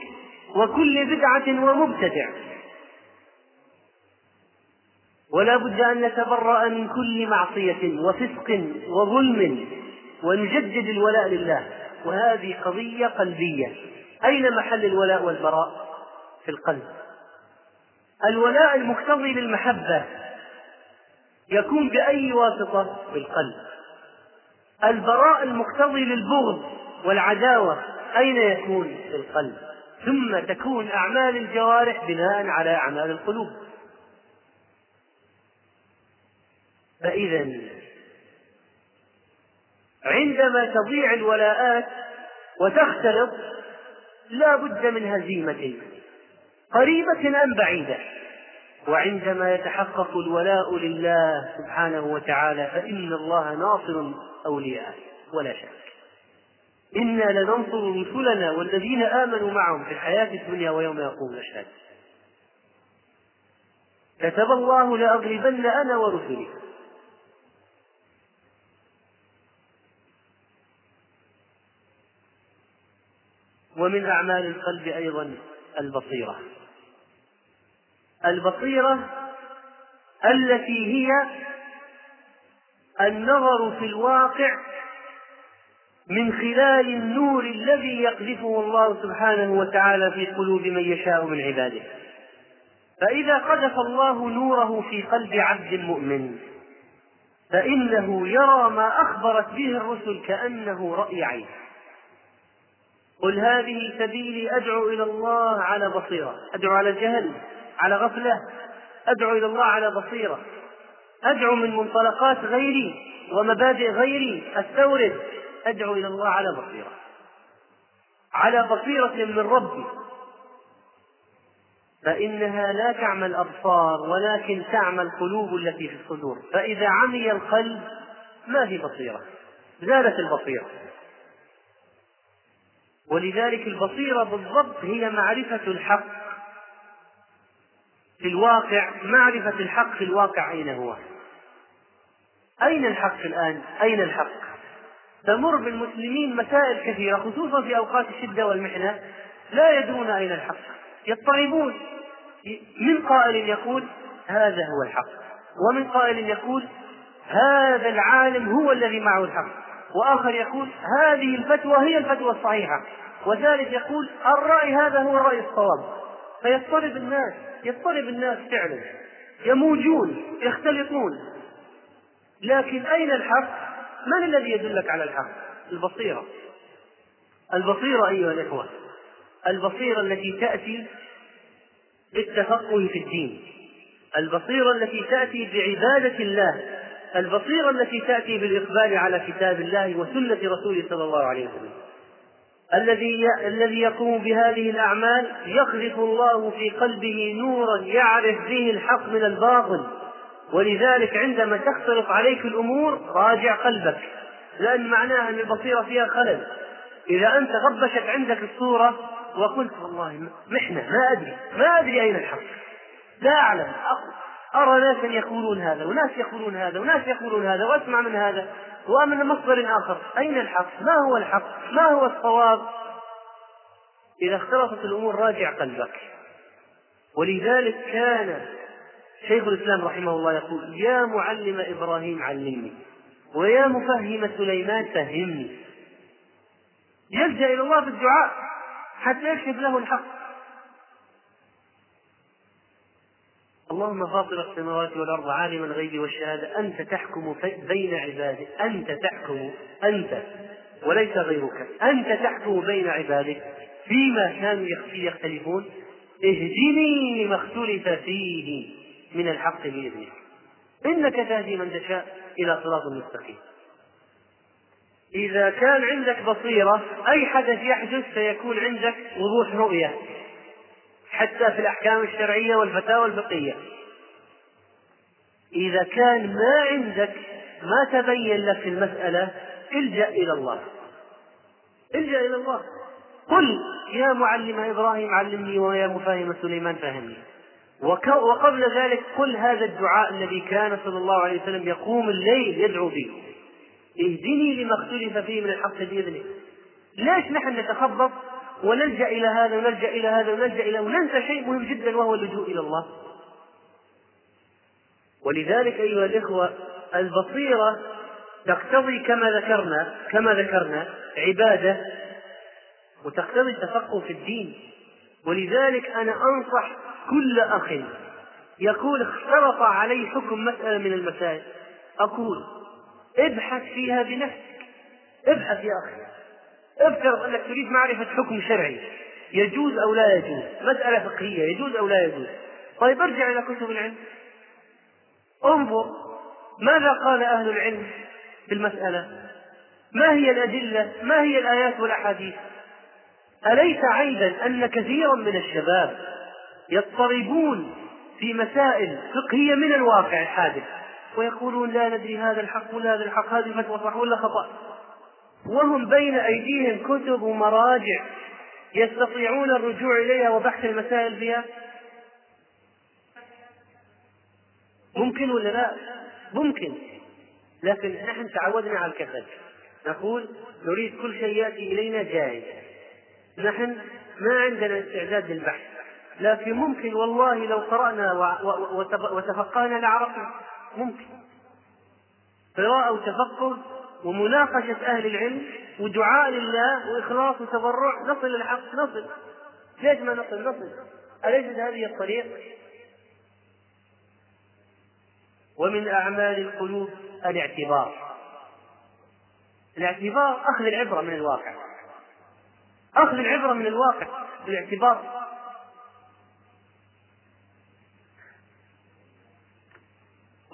وكل بدعة ومبتدع. ولا بد أن نتبرأ من كل معصية وفسق وظلم ونجدد الولاء لله. وهذه قضية قلبية. أين محل الولاء والبراء؟ في القلب. الولاء المقتضي للمحبة يكون بأي واسطة؟ في القلب. البراء المقتضي للبغض والعداوة أين يكون في القلب؟ ثم تكون أعمال الجوارح بناء على أعمال القلوب. فإذا عندما تضيع الولاءات وتختلط لا بد من هزيمة. قريبة أم بعيدة؟ وعندما يتحقق الولاء لله سبحانه وتعالى فإن الله ناصر أولياءه ولا شك. إنا لننصر رسلنا والذين آمنوا معهم في الحياة الدنيا ويوم يقوم الأشهاد. كتب الله لأغلبن أنا ورسلي. ومن أعمال القلب أيضا البصيرة. البصيرة التي هي النظر في الواقع من خلال النور الذي يقذفه الله سبحانه وتعالى في قلوب من يشاء من عباده. فإذا قذف الله نوره في قلب عبد مؤمن فإنه يرى ما أخبرت به الرسل كأنه رأي عين. قل هذه سبيلي أدعو إلى الله على بصيرة أدعو على الجهل على غفلة أدعو إلى الله على بصيرة. أدعو من منطلقات غيري ومبادئ غيري أستورد. أدعو إلى الله على بصيرة. على بصيرة من ربي. فإنها لا تعمى الأبصار ولكن تعمى القلوب التي في الصدور. فإذا عمي القلب ما في بصيرة. زالت البصيرة. ولذلك البصيرة بالضبط هي معرفة الحق في الواقع معرفة الحق في الواقع أين هو؟ أين الحق الآن؟ أين الحق؟ تمر بالمسلمين مسائل كثيرة خصوصا في أوقات الشدة والمحنة لا يدرون أين الحق. يضطربون. من قائل يقول هذا هو الحق ومن قائل يقول هذا العالم هو الذي معه الحق وآخر يقول هذه الفتوى هي الفتوى الصحيحة وثالث يقول الرأي هذا هو الرأي الصواب. فيضطرب الناس يضطرب الناس فعلا. يموجون يختلطون. لكن أين الحق؟ من الذي يدلك على الحق؟ البصيرة. البصيرة أيها الإخوة البصيرة التي تأتي بالتفقه في الدين. البصيرة التي تأتي بعبادة الله. البصيرة التي تأتي بالإقبال على كتاب الله وسنة رسوله صلى الله عليه وسلم. الذي الذي يقوم بهذه الأعمال يقذف الله في قلبه نورا يعرف به الحق من الباطل. ولذلك عندما تختلط عليك الأمور راجع قلبك. لأن معناها أن البصيرة فيها خلل. إذا أنت غبشت عندك الصورة وقلت والله محنة ما أدري ما أدري أين الحق. لا أعلم. أرى ناسا يقولون هذا وناس يقولون هذا وناس يقولون هذا وأسمع من هذا. ومن مصدر آخر أين الحق؟ ما هو الحق؟ ما هو الصواب؟ إذا اختلطت الأمور راجع قلبك. ولذلك كان شيخ الإسلام رحمه الله يقول يا معلم إبراهيم علمني ويا مفهم سليمان فهمني. يلجأ إلى الله بالدعاء حتى يكشف له الحق. اللهم فاطر السماوات والأرض عالم الغيب والشهادة أنت تحكم بين عبادك أنت تحكم أنت وليس غيرك أنت تحكم بين عبادك فيما كانوا يختلفون اهدني لما اختلف فيه. من الحق بإذنك. إنك تهدي من تشاء إلى صراط مستقيم. إذا كان عندك بصيرة أي حدث يحدث سيكون عندك وضوح رؤية. حتى في الأحكام الشرعية والفتاوى الفقهية. إذا كان ما عندك ما تبين لك المسألة إلجأ إلى الله. إلجأ إلى الله. قل يا معلم إبراهيم علمني ويا مفاهم سليمان فهمني. وقبل ذلك قل هذا الدعاء الذي كان صلى الله عليه وسلم يقوم الليل يدعو به. اهدني لما اختلف فيه من الحق بإذنه. ليش نحن نتخبط ونلجأ إلى هذا ونلجأ إلى هذا ونلجأ إلى وننسى شيء مهم جدا وهو اللجوء إلى الله. ولذلك أيها الإخوة البصيرة تقتضي كما ذكرنا كما ذكرنا عبادة وتقتضي التفقه في الدين. ولذلك أنا أنصح كل أخ يقول اختلط علي حكم مسألة من المسائل. أقول ابحث فيها بنفسك. ابحث يا أخي. افترض أنك تريد معرفة حكم شرعي. يجوز أو لا يجوز؟ مسألة فقهية يجوز أو لا يجوز؟ طيب ارجع إلى كتب العلم. انظر ماذا قال أهل العلم في المسألة. ما هي الأدلة؟ ما هي الآيات والأحاديث؟ أليس عيبا أن كثيرا من الشباب يضطربون في مسائل فقهية من الواقع الحادث ويقولون لا ندري هذا الحق ولا هذا الحق هذه الفتوى صح ولا خطأ؟ وهم بين أيديهم كتب ومراجع يستطيعون الرجوع إليها وبحث المسائل فيها؟ ممكن ولا لا؟ ممكن. لكن نحن تعودنا على الكسل نقول نريد كل شيء يأتي إلينا جاهز نحن ما عندنا استعداد للبحث. لكن ممكن والله لو قرأنا وتفقهنا لعرفنا ممكن. قراءة وتفقه ومناقشة أهل العلم ودعاء لله وإخلاص وتضرع نصل للحق نصل. ليش ما نصل؟ نصل. أليست هذه الطريق ومن أعمال القلوب الاعتبار. الاعتبار أخذ العبرة من الواقع. أخذ العبرة من الواقع الاعتبار.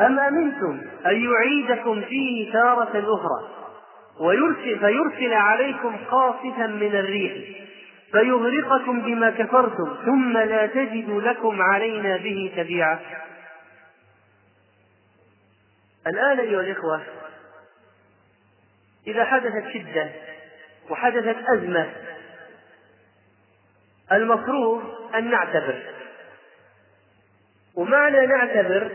أم أمنتم أن يعيدكم فيه تارة أخرى؟ ويرسل فيرسل عليكم قاصفا من الريح فيغرقكم بما كفرتم ثم لا تجدوا لكم علينا به تبيعا. الآن أيها الإخوة إذا حدثت شدة وحدثت أزمة المفروض أن نعتبر. ومعنى نعتبر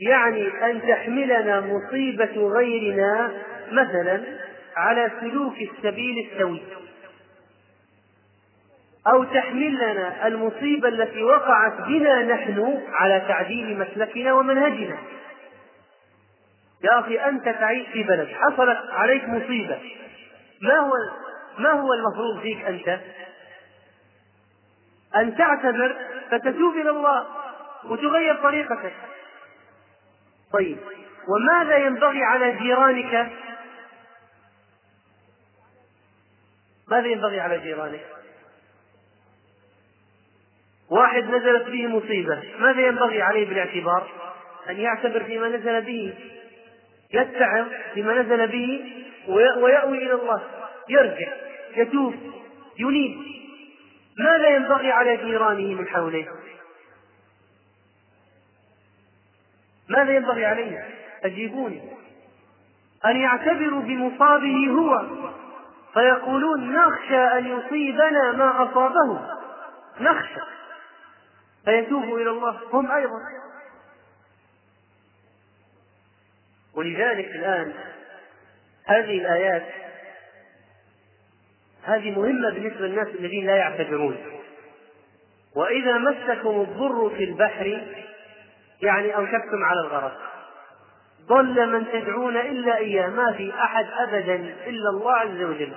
يعني أن تحملنا مصيبة غيرنا مثلا على سلوك السبيل السوي. أو تحمل لنا المصيبة التي وقعت بنا نحن على تعديل مسلكنا ومنهجنا. يا أخي أنت تعيش في بلد حصلت عليك مصيبة. ما هو ما هو المفروض فيك أنت؟ أن تعتذر فتتوب إلى الله وتغير طريقتك. طيب. وماذا ينبغي على جيرانك؟ ماذا ينبغي على جيرانك؟ واحد نزلت به مصيبة ماذا ينبغي عليه بالاعتبار؟ أن يعتبر فيما نزل به يتعظ بما نزل به ويأوي إلى الله يرجع يتوب ينيب. ماذا ينبغي على جيرانه من حوله؟ ماذا ينبغي عليه أجيبوني. أن يعتبروا بمصابه هو. فيقولون نخشى أن يصيبنا ما أصابه. نخشى. فيتوبوا إلى الله. هم أيضا. ولذلك الآن هذه الآيات هذه مهمة بالنسبة للناس الذين لا يعتبرون. وإذا مسكم الضر في البحر يعني أوشكتم على الغرق ضل من تدعون إلا إياه ما في أحد أبدا إلا الله عز وجل.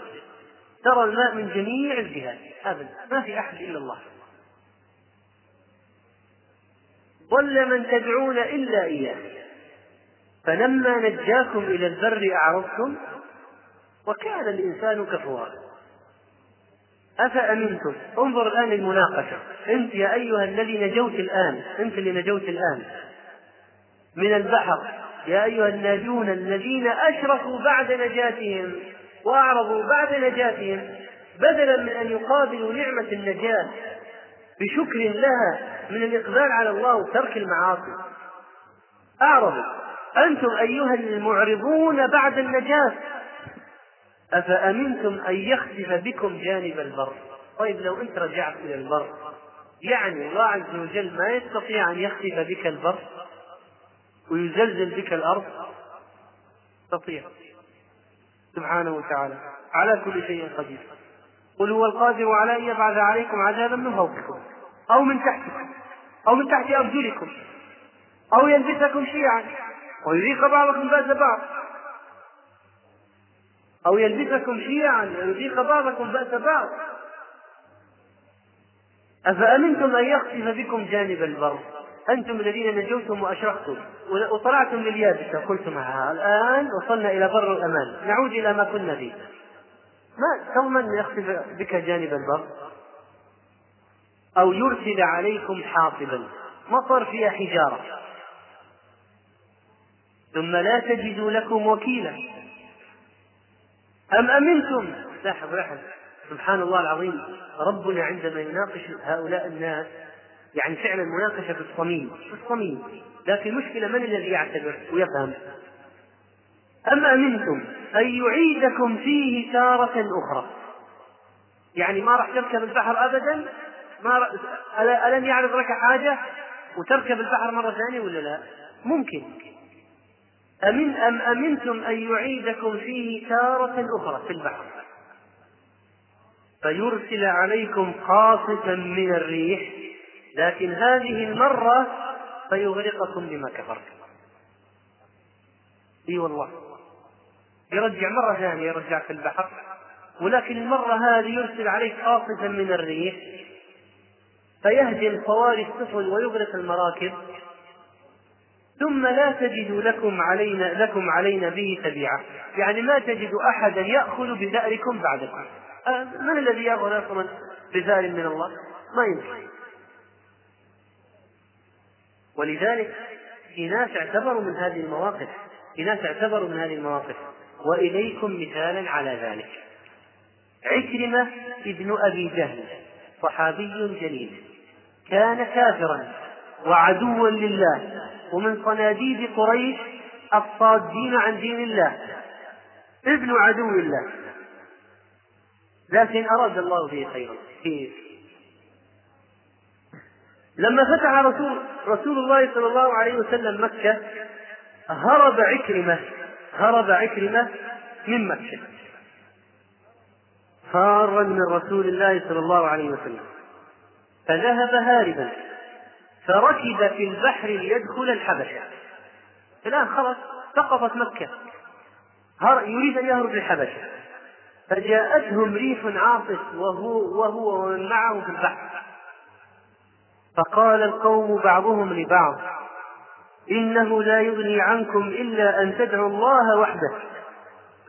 ترى الماء من جميع الجهات أبدا ما في أحد إلا الله. ضل من تدعون إلا إياه. فلما نجاكم إلى البر أعرضتم وكان الإنسان كفورا. أفأمنتم؟ انظر الآن المناقشة أنت يا أيها الذي نجوت الآن أنت اللي نجوت الآن. من البحر. يا أيها الناجون الذين أشركوا بعد نجاتهم وأعرضوا بعد نجاتهم بدلا من أن يقابلوا نعمة النجاة بشكر لها من الإقبال على الله وترك المعاصي. أعرضوا. أنتم أيها المعرضون بعد النجاة. أفأمنتم أن يخسف بكم جانب البر؟ طيب لو أنت رجعت إلى البر يعني الله عز وجل ما يستطيع أن يخسف بك البر ويزلزل بك الأرض؟ يستطيع. سبحانه وتعالى. على كل شيء قدير. قل هو القادر على أن يبعث عليكم عذابا من فوقكم أو من تحتكم أو من تحت أرجلكم أو يلبسكم شيعا ويذيق بعضكم بأس بعض. أو يلبسكم شيعا ويذيق بعضكم بأس بعض. أفأمنتم أن يخسف بكم جانب البر؟ أنتم الذين نجوتم وأشركتم وطلعتم لليابسة. قلتم الآن وصلنا إلى بر الأمان. نعود إلى ما كنا فيه. ما من يخسف بك جانب البر؟ أو يرسل عليكم حاصبا مطر فيها حجارة. ثم لا تجدوا لكم وكيلا. أم أمنتم؟ لاحظ لاحظ سبحان الله العظيم. ربنا عندما يناقش هؤلاء الناس يعني فعلا مناقشة في الصميم في الصميم. لكن المشكلة من الذي يعتبر ويفهم؟ أم أمنتم؟ أن يعيدكم فيه تارة أخرى. يعني ما راح تركب البحر أبدا؟ ما. ألم يعرض لك حاجة وتركب البحر مرة ثانية ولا لا؟ ممكن. أمن أم أمنتم أن يعيدكم فيه تارة أخرى في البحر؟ فيرسل عليكم قاصفا من الريح لكن هذه المرة فيغرقكم بما كفرتم. إي والله. يرجع مرة ثانية يرجع في البحر ولكن المرة هذه يرسل عليك قاصفا من الريح فيهدم صواري السفن ويغرق المراكب. ثم لا تجد لكم علينا لكم علينا به تبيعة يعني ما تجد أحدا يأخذ بثأركم بعدكم. أه، من الذي يأخذ أصلا بثأر من الله؟ ما يمكن. ولذلك في ناس اعتبروا من هذه المواقف. في ناس اعتبروا من هذه المواقف. وإليكم مثالا على ذلك. عكرمة ابن أبي جهل صحابي جليل كان كافرا وعدوا لله. ومن صناديد قريش الصادين عن دين الله. ابن عدو الله. لكن أراد الله به خيرا. لما فتح رسول رسول الله صلى الله عليه وسلم مكة هرب عكرمة هرب عكرمة من مكة. فارا من رسول الله صلى الله عليه وسلم. فذهب هاربا. فركب في البحر ليدخل الحبشة. الآن خلاص سقطت مكة. يريد أن يهرب للحبشة. فجاءتهم ريح عاصف وهو وهو ومن معه في البحر. فقال القوم بعضهم لبعض إنه لا يغني عنكم إلا أن تدعوا الله وحده.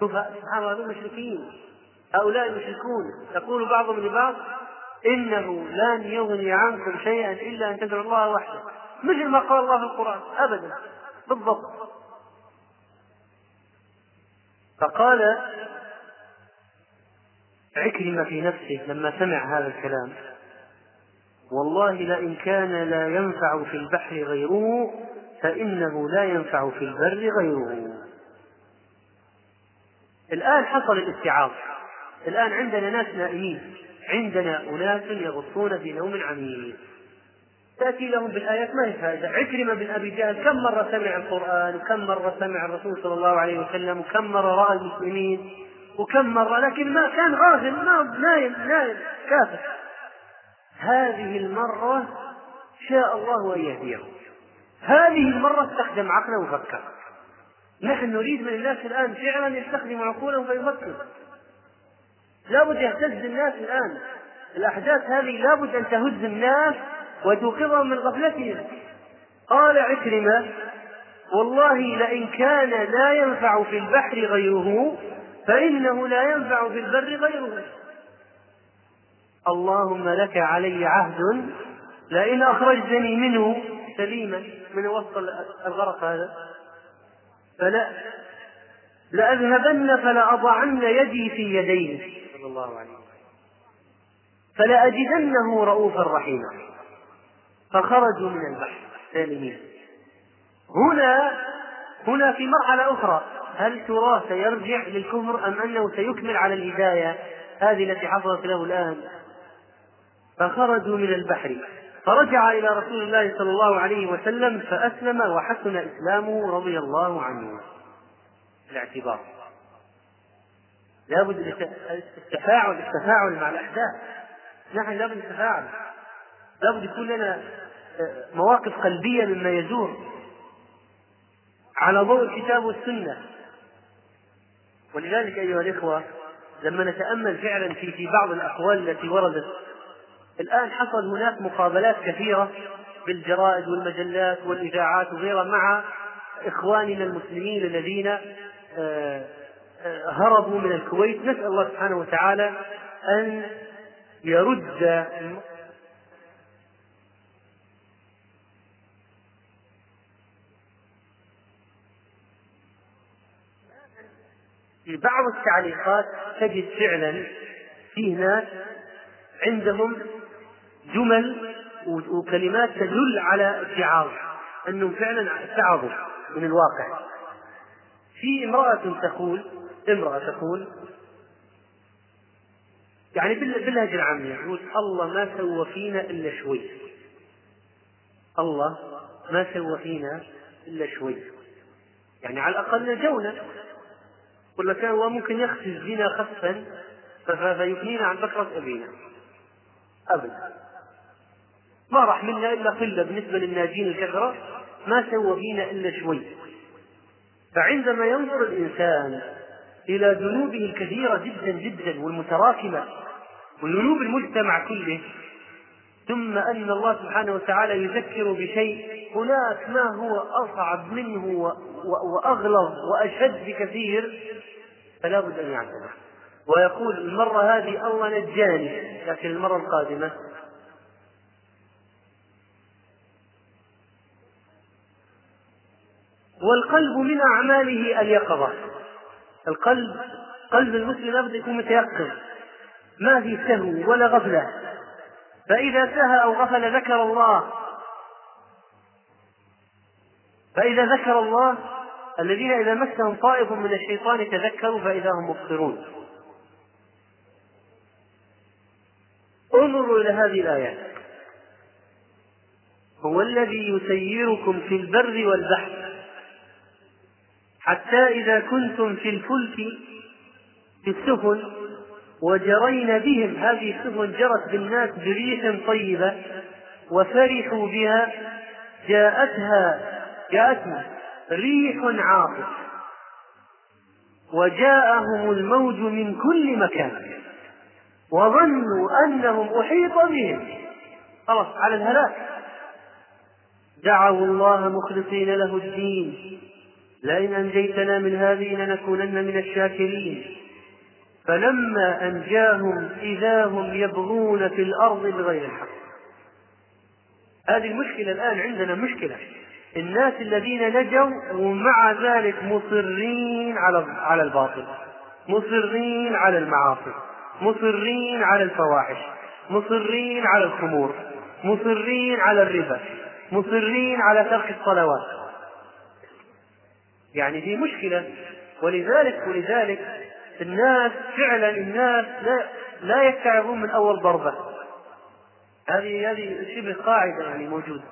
شوف سبحان الله المشركين هؤلاء المشركون يقول بعضهم لبعض إنه لن يغني عنكم شيئا إلا أن تدعوا الله وحده. مثل ما قال الله في القرآن. أبدا. بالضبط. فقال عكرمة في نفسه لما سمع هذا الكلام والله لئن كان لا ينفع في البحر غيره فإنه لا ينفع في البر غيره. الآن حصل الاستيعاب الآن عندنا ناس نائمين. عندنا أناس يغصون في نوم عميق. تأتي لهم بالآيات ما هي فائدة؟ عكرمة بن أبي جهل كم مرة سمع القرآن؟ وكم مرة سمع الرسول صلى الله عليه وسلم؟ وكم مرة رأى المسلمين؟ وكم مرة؟ لكن ما كان غافل ما نايم نايم كافر. هذه المرة شاء الله أن يهديه هذه المرة استخدم عقله وفكر. نحن نريد من الناس الآن فعلا يستخدموا عقولهم فيفكروا لابد يهتز الناس الآن. الأحداث هذه لابد أن تهز الناس وتوقظهم من غفلتهم. قال عكرمة والله لئن كان لا ينفع في البحر غيره فإنه لا ينفع في البر غيره. اللهم لك علي عهد لئن أخرجتني منه سليما. من وسط الغرق هذا؟ فلا لأذهبن فلأضعن يدي في يديه. صلى الله عليه وسلم. فلأجدنه رؤوفا رحيما. فخرجوا من البحر سالمين. هنا هنا في مرحلة أخرى. هل ترى سيرجع للكفر أم أنه سيكمل على الهداية؟ هذه التي حصلت له الآن. فخرجوا من البحر. فرجع إلى رسول الله صلى الله عليه وسلم فأسلم وحسن إسلامه رضي الله عنه. الاعتبار. لابد التفاعل التفاعل مع الأحداث. نحن لابد نتفاعل لابد يكون لنا آه، مواقف قلبية مما يزور على ضوء الكتاب والسنة. ولذلك أيها الإخوة لما نتأمل فعلا في في بعض الأقوال التي وردت الآن حصل هناك مقابلات كثيرة بالجرائد والمجلات والإذاعات وغيرها مع إخواننا المسلمين الذين آه، هربوا من الكويت نسأل الله سبحانه وتعالى أن يرد في بعض التعليقات تجد فعلا فيه ناس عندهم جمل وكلمات تدل على اتعاظ أنهم فعلا اتعظوا من الواقع. في امرأة تقول امرأة تقول يعني باللهجة العامية يقول الله ما سوى فينا إلا شوي. الله ما سوى فينا إلا شوي. يعني على الأقل نجونا ولا كان هو ممكن يخفز بنا خفا فيفنينا عن بكرة أبينا. أبدا. ما راح منا إلا قلة بالنسبة للناجين الكثرة ما سوى فينا إلا شوي. فعندما ينظر الإنسان إلى ذنوبه الكثيرة جدا جدا والمتراكمة وذنوب المجتمع كله. ثم أن الله سبحانه وتعالى يذكر بشيء هناك ما هو أصعب منه وأغلظ وأشد بكثير فلا بد أن يعتذر ويقول المرة هذه الله نجاني لكن المرة القادمة. والقلب من أعماله اليقظة القلب قلب المسلم لابد يكون متيقظ ما في سهو ولا غفلة. فإذا سهى أو غفل ذكر الله. فإذا ذكر الله الذين إذا مسهم طائف من الشيطان تذكروا فإذا هم مبصرون. انظروا إلى هذه الآيات هو الذي يسيركم في البر والبحر. حتى إذا كنتم في الفلك في السفن وجرين بهم. هذه السفن جرت بالناس بريح طيبة وفرحوا بها. جاءتها جاءتهم ريح عاصف وجاءهم الموج من كل مكان. وظنوا أنهم أحيط بهم. خلاص على الهلاك. دعوا الله مخلصين له الدين. لئن أنجيتنا من هذه لنكونن من الشاكرين. فلما أنجاهم إذا هم يبغون في الأرض بغير الحق هذه المشكلة الآن عندنا مشكلة. الناس الذين نجوا ومع ذلك مصرين على على الباطل. مصرين على المعاصي. مصرين على الفواحش. مصرين على الخمور. مصرين على الربا. مصرين على ترك الصلوات. يعني في مشكلة. ولذلك ولذلك الناس فعلا الناس لا لا يتعظون من أول ضربة. هذه هذه شبه قاعدة يعني موجودة.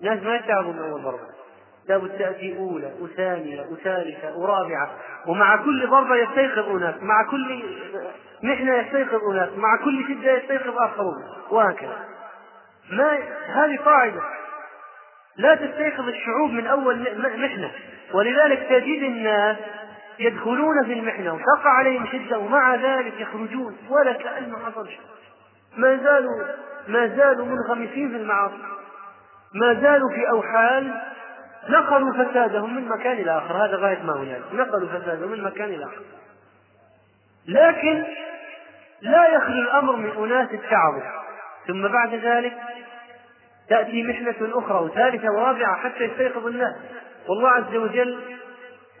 الناس ما يتعظون من أول ضربة. لابد تأتي أولى وثانية وثالثة ورابعة. ومع كل ضربة يستيقظ أناس مع كل محنة يستيقظ أناس مع كل شدة يستيقظ آخرون. وهكذا. ما هذه قاعدة. لا تستيقظ الشعوب من أول محنة. ولذلك تجد الناس يدخلون في المحنة وتقع عليهم شدة ومع ذلك يخرجون ولا كأنه حصل شيء. ما زالوا ما زالوا منغمسين في المعاصي. ما زالوا في أوحال نقلوا فسادهم من مكان إلى آخر. هذا غاية ما هنالك نقلوا فسادهم من مكان إلى آخر. لكن لا يخلو الأمر من أناس اتعظوا ثم بعد ذلك تأتي محنة أخرى وثالثة ورابعة حتى يستيقظ الناس. والله عز وجل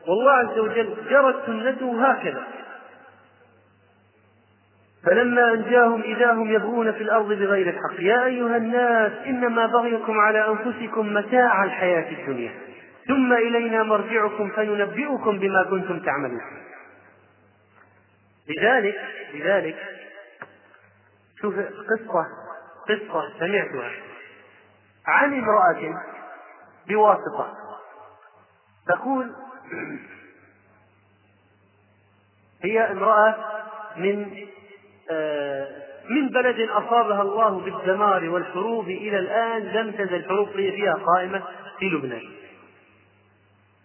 والله عز وجل جرت سنته هكذا. فلما أنجاهم إذا هم يبغون في الأرض بغير الحق يا أيها الناس إنما بغيكم على أنفسكم متاع الحياة الدنيا ثم إلينا مرجعكم فننبئكم بما كنتم تعملون. لذلك لذلك شوف قصة قصة سمعتها عن امرأة بواسطة. تقول هي امرأة من آه، من بلد أصابها الله بالدمار والحروب إلى الآن لم تزل الحروب فيها قائمة في لبنان.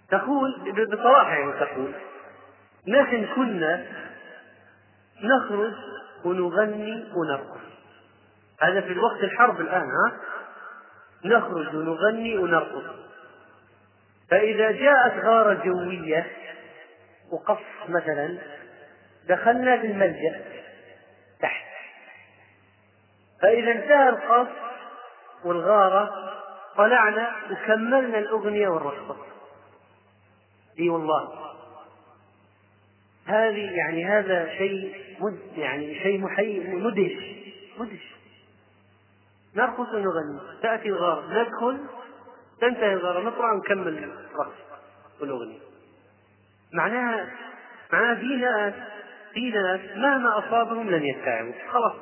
تقول بصراحة يعني تقول نحن كنا نخرج ونغني ونرقص. هذا في الوقت الحرب الآن ها؟ نخرج ونغني ونرقص. فإذا جاءت غارة جوية وقص مثلا دخلنا في الملجأ تحت. فإذا انتهى القص والغارة طلعنا وكملنا الأغنية والرقصة. إي والله. هذه يعني هذا شيء مد يعني شيء محي مدهش. مدهش. نرقص ونغني تأتي الغارة. ندخل تنتهي الغارة نطلع ونكمل الرقص والأغنية. معناها معناها في ناس في ناس مهما أصابهم لن يتعبوا خلاص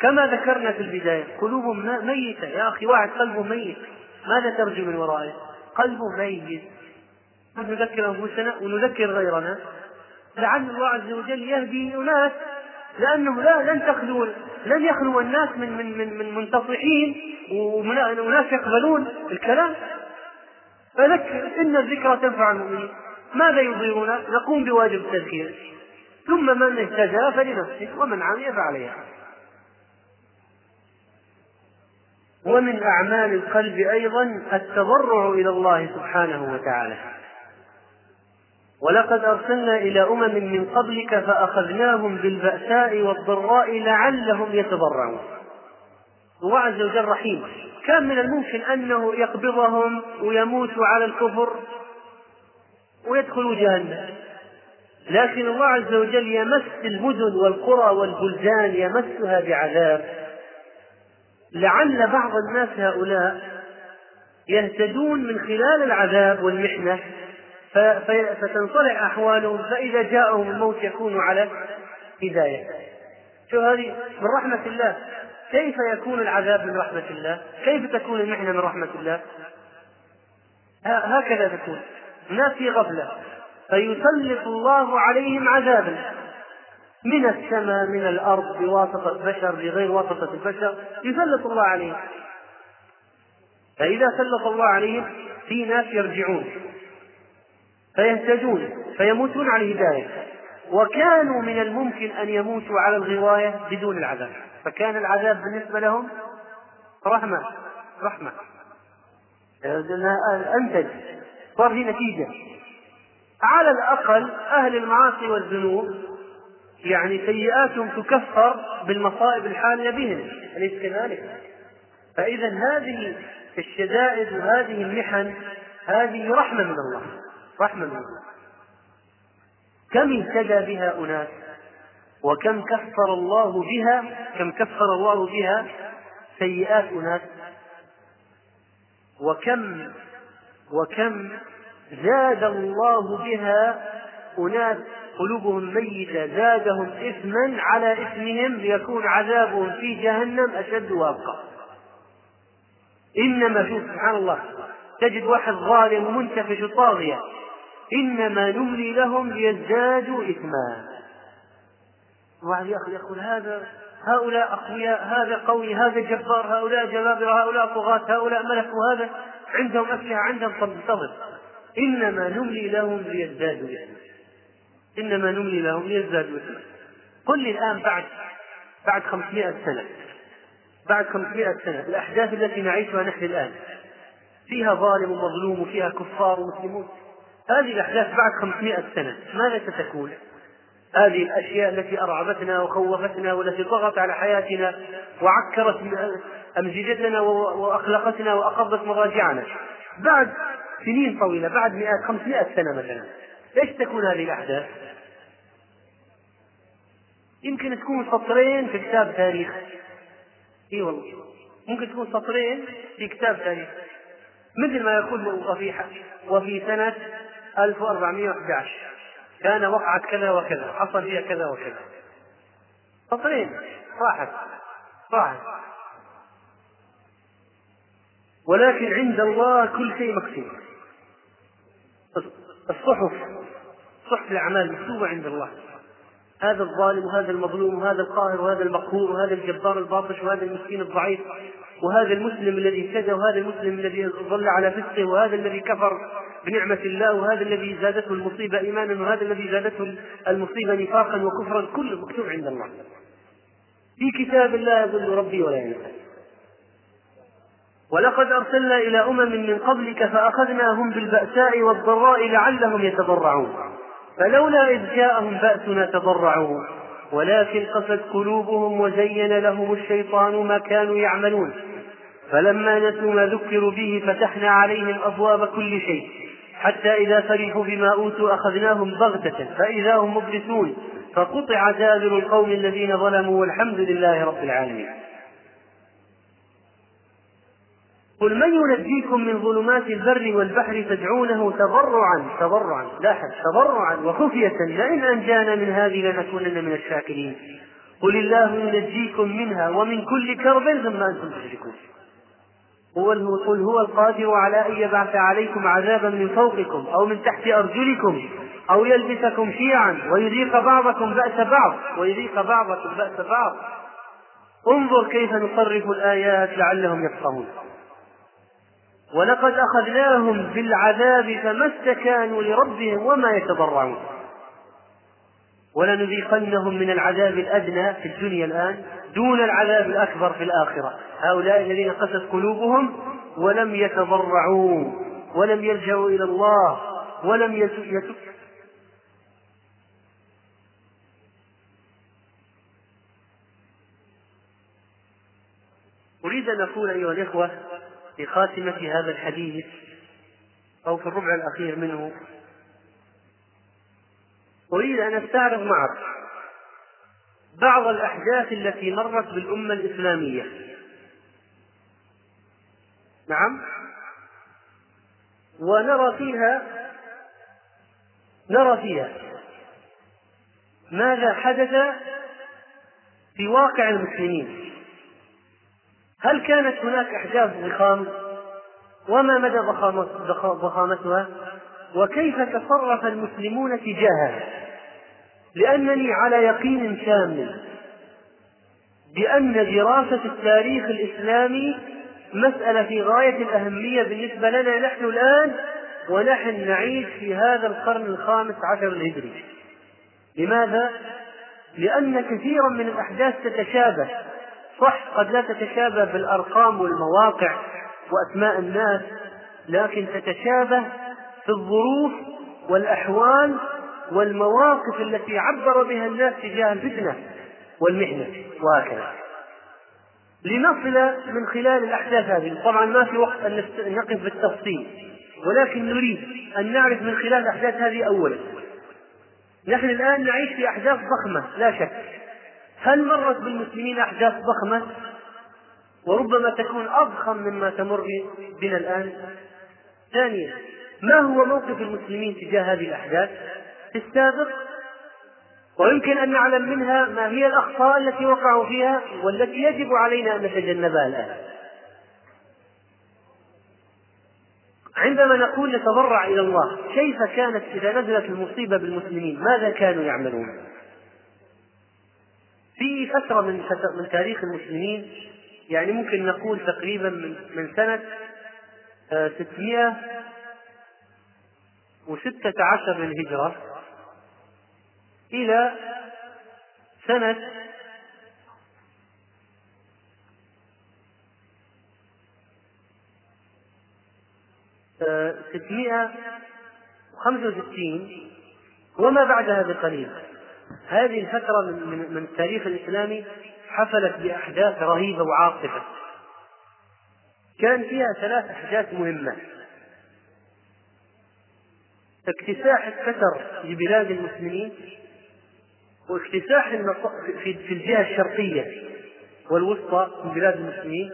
كما ذكرنا في البداية قلوبهم ميتة. يا أخي واحد قلبه ميت. ماذا ترجو من ورائه؟ قلبه ميت. نذكر أنفسنا ونذكر غيرنا. لعل الله عز وجل يهدي أناس لأنه لا لن تخلو لن يخلو الناس من من من, من منتصحين وناس يقبلون الكلام. فذكر إن الذكرى تنفع المؤمنين. ماذا يضيرون؟ نقوم بواجب التذكير. ثم من اهتدى فلنفسه ومن عمي فعليها. ومن أعمال القلب أيضا التضرع إلى الله سبحانه وتعالى. ولقد أرسلنا إلى أمم من قبلك فأخذناهم بالبأساء والضراء لعلهم يتضرعون. الله عز وجل رحيم. كان من الممكن أنه يقبضهم ويموتوا على الكفر ويدخلوا جهنم. لكن الله عز وجل يمس المدن والقرى والبلدان يمسها بعذاب. لعل بعض الناس هؤلاء يهتدون من خلال العذاب والمحنة. فتنصلح أحوالهم فإذا جاءهم الموت يكونوا على هداية. شو هذه؟ من رحمة الله. كيف يكون العذاب من رحمة الله؟ كيف تكون المحنة من رحمة الله؟ هكذا تكون. الناس في غفلة. فيسلط الله عليهم عذابا. من السماء من الأرض بواسطة بشر بغير واسطة البشر. يسلط الله عليهم. فإذا سلط الله عليهم في ناس يرجعون. فيهتدون فيموتون على الهداية. وكانوا من الممكن أن يموتوا على الغواية بدون العذاب. فكان العذاب بالنسبة لهم رحمة رحمة. أنتج. صار في نتيجة. على الأقل أهل المعاصي والذنوب يعني سيئاتهم تكفر بالمصائب الحالية بهم. أليس كذلك؟ فإذا هذه الشدائد وهذه المحن هذه رحمة من الله. رحمة من الله. كم اهتدى بها أناس؟ وكم كفر الله بها؟ كم كفر الله بها سيئات أناس؟ وكم وكم زاد الله بها أناس قلوبهم ميتة زادهم إثما على إثمهم ليكون عذابهم في جهنم أشد وأبقى. إنما شوف سبحان الله تجد واحد ظالم ومنتفش وطاغية. إنما نملي لهم ليزدادوا إثما. واحد يقول هذا هؤلاء أقوياء هذا قوي هذا جبار هؤلاء جبابرة هؤلاء طغاة هؤلاء ملك وهذا عندهم أسلحة عندهم صبر إنما نملي لهم ليزدادوا إثما. إنما نملي لهم ليزدادوا إثما. قل لي الآن بعد بعد 500 سنة. بعد 500 سنة الأحداث التي نعيشها نحن الآن. فيها ظالم ومظلوم وفيها كفار ومسلمون. هذه الأحداث بعد 500 سنة ماذا ستكون؟ هذه الأشياء التي أرعبتنا وخوفتنا والتي طغت على حياتنا وعكرت أمزجتنا وأخلقتنا وأقضت مضاجعنا بعد سنين طويلة بعد مئات خمسمائة سنة مثلا إيش تكون هذه الأحداث؟ يمكن تكون سطرين في كتاب تاريخ إي والله ممكن تكون سطرين في كتاب تاريخ مثل ما يقول وفي وفي سنة 1411 كان وقعت كذا وكذا حصل فيها كذا وكذا. سطرين راحت راحت. ولكن عند الله كل شيء مكتوب. الصحف صحف الأعمال مكتوبة عند الله. هذا الظالم وهذا المظلوم وهذا القاهر وهذا المقهور وهذا الجبار الباطش وهذا المسكين الضعيف وهذا المسلم الذي اهتدى وهذا المسلم الذي ظل على فسقه وهذا الذي كفر. بنعمة الله وهذا الذي زادته المصيبة إيمانا وهذا الذي زادته المصيبة نفاقا وكفرا كله مكتوب عند الله. في كتاب لا يضل ربي ولا ينسى. ولقد أرسلنا إلى أمم من قبلك فأخذناهم بالبأساء والضراء لعلهم يتضرعون. فلولا إذ جاءهم بأسنا تضرعوا. ولكن قست قلوبهم وزين لهم الشيطان ما كانوا يعملون. فلما نسوا ما ذكروا به فتحنا عليهم أبواب كل شيء. حتى إذا فرحوا بما أوتوا أخذناهم بغتة فإذا هم مبلسون فقطع دابر القوم الذين ظلموا والحمد لله رب العالمين. قل من ينجيكم من ظلمات البر والبحر تدعونه تضرعا تضرعا لاحظ تضرعا وخفية لئن أنجانا من هذه لنكونن من الشاكرين. قل الله ينجيكم منها ومن كل كرب ثم أنتم تشركون. قل هو القادر على أن يبعث عليكم عذابا من فوقكم أو من تحت أرجلكم أو يلبسكم شيعا ويذيق بعضكم بأس بعض ويذيق بعضكم بأس بعض. انظر كيف نصرف الآيات لعلهم يفقهون. ولقد أخذناهم بالعذاب فما استكانوا لربهم وما يتضرعون ولنذيقنهم من العذاب الأدنى في الدنيا الآن دون العذاب الأكبر في الآخرة. هؤلاء الذين قست قلوبهم ولم يتضرعوا ولم يلجأوا إلى الله ولم يتوبوا أريد أن أقول أيها الإخوة في خاتمة هذا الحديث أو في الربع الأخير منه أريد أن أستعرض معك بعض الأحداث التي مرت بالأمة الإسلامية. نعم. ونرى فيها نرى فيها ماذا حدث في واقع المسلمين. هل كانت هناك أحداث ضخام؟ وما مدى ضخامتها؟ وكيف تصرف المسلمون تجاهها؟ لأنني على يقين كامل بأن دراسة التاريخ الإسلامي مسألة في غاية الأهمية بالنسبة لنا نحن الآن ونحن نعيش في هذا القرن الخامس عشر الهجري لماذا؟ لأن كثيرا من الأحداث تتشابه صح قد لا تتشابه بالأرقام والمواقع وأسماء الناس لكن تتشابه في الظروف والأحوال والمواقف التي عبر بها الناس تجاه الفتنة والمحنة وهكذا. لنصل من خلال الأحداث هذه. طبعا ما في وقت أن نقف بالتفصيل ولكن نريد أن نعرف من خلال الأحداث هذه أولا. نحن الآن نعيش في أحداث ضخمة لا شك. هل مرت بالمسلمين أحداث ضخمة؟ وربما تكون أضخم مما تمر بنا الآن. ثانيا ما هو موقف المسلمين تجاه هذه الأحداث؟ في السابق ويمكن أن نعلم منها ما هي الأخطاء التي وقعوا فيها والتي يجب علينا أن نتجنبها الآن. عندما نقول نتضرع إلى الله كيف كانت إذا نزلت المصيبة بالمسلمين؟ ماذا كانوا يعملون؟ في فترة من من تاريخ المسلمين يعني ممكن نقول تقريبا من من سنة 616 للهجرة إلى سنة 665 وما بعدها بقليل. هذه الفترة من, من التاريخ الإسلامي حفلت بأحداث رهيبة وعاصفة كان فيها ثلاث أحداث مهمة. اكتساح الكسر لبلاد المسلمين واكتساح في الجهة الشرقية والوسطى من بلاد المسلمين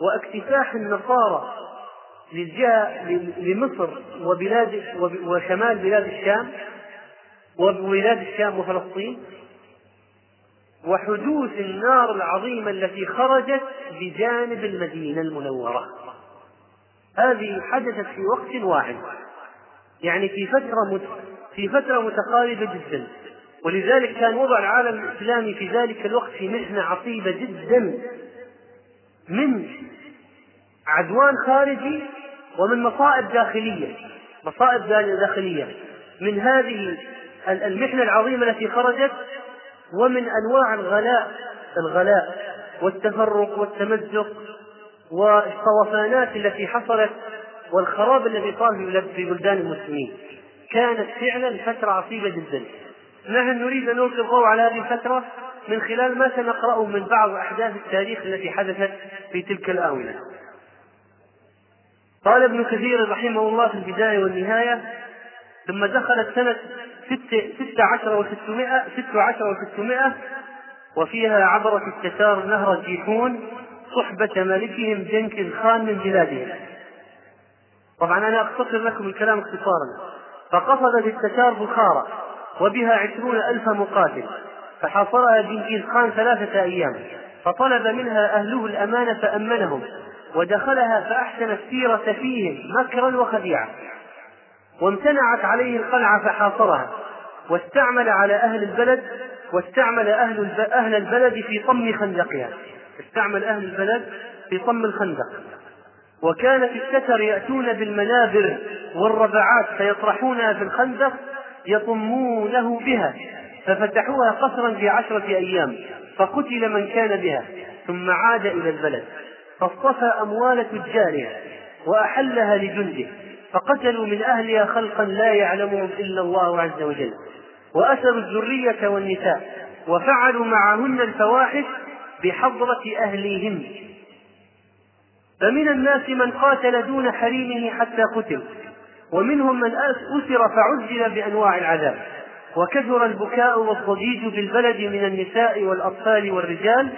واكتساح النصارى للجهة لمصر وبلاد وشمال بلاد الشام وبلاد الشام وفلسطين وحدوث النار العظيمة التي خرجت بجانب المدينة المنورة. هذه حدثت في وقت واحد يعني في فترة في فترة متقاربة جدا. ولذلك كان وضع العالم الإسلامي في ذلك الوقت في محنة عصيبة جدا من عدوان خارجي ومن مصائب داخلية مصائب داخلية من هذه المحنة العظيمة التي خرجت ومن أنواع الغلاء الغلاء والتفرق والتمزق والطوفانات التي حصلت والخراب الذي صار في بلدان المسلمين. كانت فعلا فترة عصيبة جدا. نحن نريد أن نلقي الضوء على هذه الفترة؟ من خلال ما سنقرأه من بعض أحداث التاريخ التي حدثت في تلك الآونة. قال ابن كثير رحمه الله في البداية والنهاية ثم دخلت سنة ستة عشر وستمائة ست عشر وستمائة وفيها عبرت التتار نهر الجيحون صحبة ملكهم جنكيز خان من بلادهم. طبعا أنا أختصر لكم الكلام اختصارا. فقصدت التتار بخارى وبها عشرون ألف مقاتل. فحاصرها جنكيز خان ثلاثة أيام. فطلب منها أهله الأمانة فأمنهم. ودخلها فأحسن السيرة فيهم مكرا وخديعة وامتنعت عليه القلعة فحاصرها. واستعمل على أهل البلد واستعمل أهل أهل البلد في طم خندقها. استعمل أهل البلد في طم الخندق. وكان في الشتر يأتون بالمنابر والربعات فيطرحونها في الخندق يطمونه بها ففتحوها قصرا في عشرة أيام فقتل من كان بها ثم عاد إلى البلد فاصطفى أموال تجارها وأحلها لجنده فقتلوا من أهلها خلقا لا يعلمهم إلا الله عز وجل وأسروا الذرية والنساء وفعلوا معهن الفواحش بحضرة أهليهن. فمن الناس من قاتل دون حريمه حتى قتل. ومنهم من أسر فعذب بأنواع العذاب. وكثر البكاء والضجيج في البلد من النساء والأطفال والرجال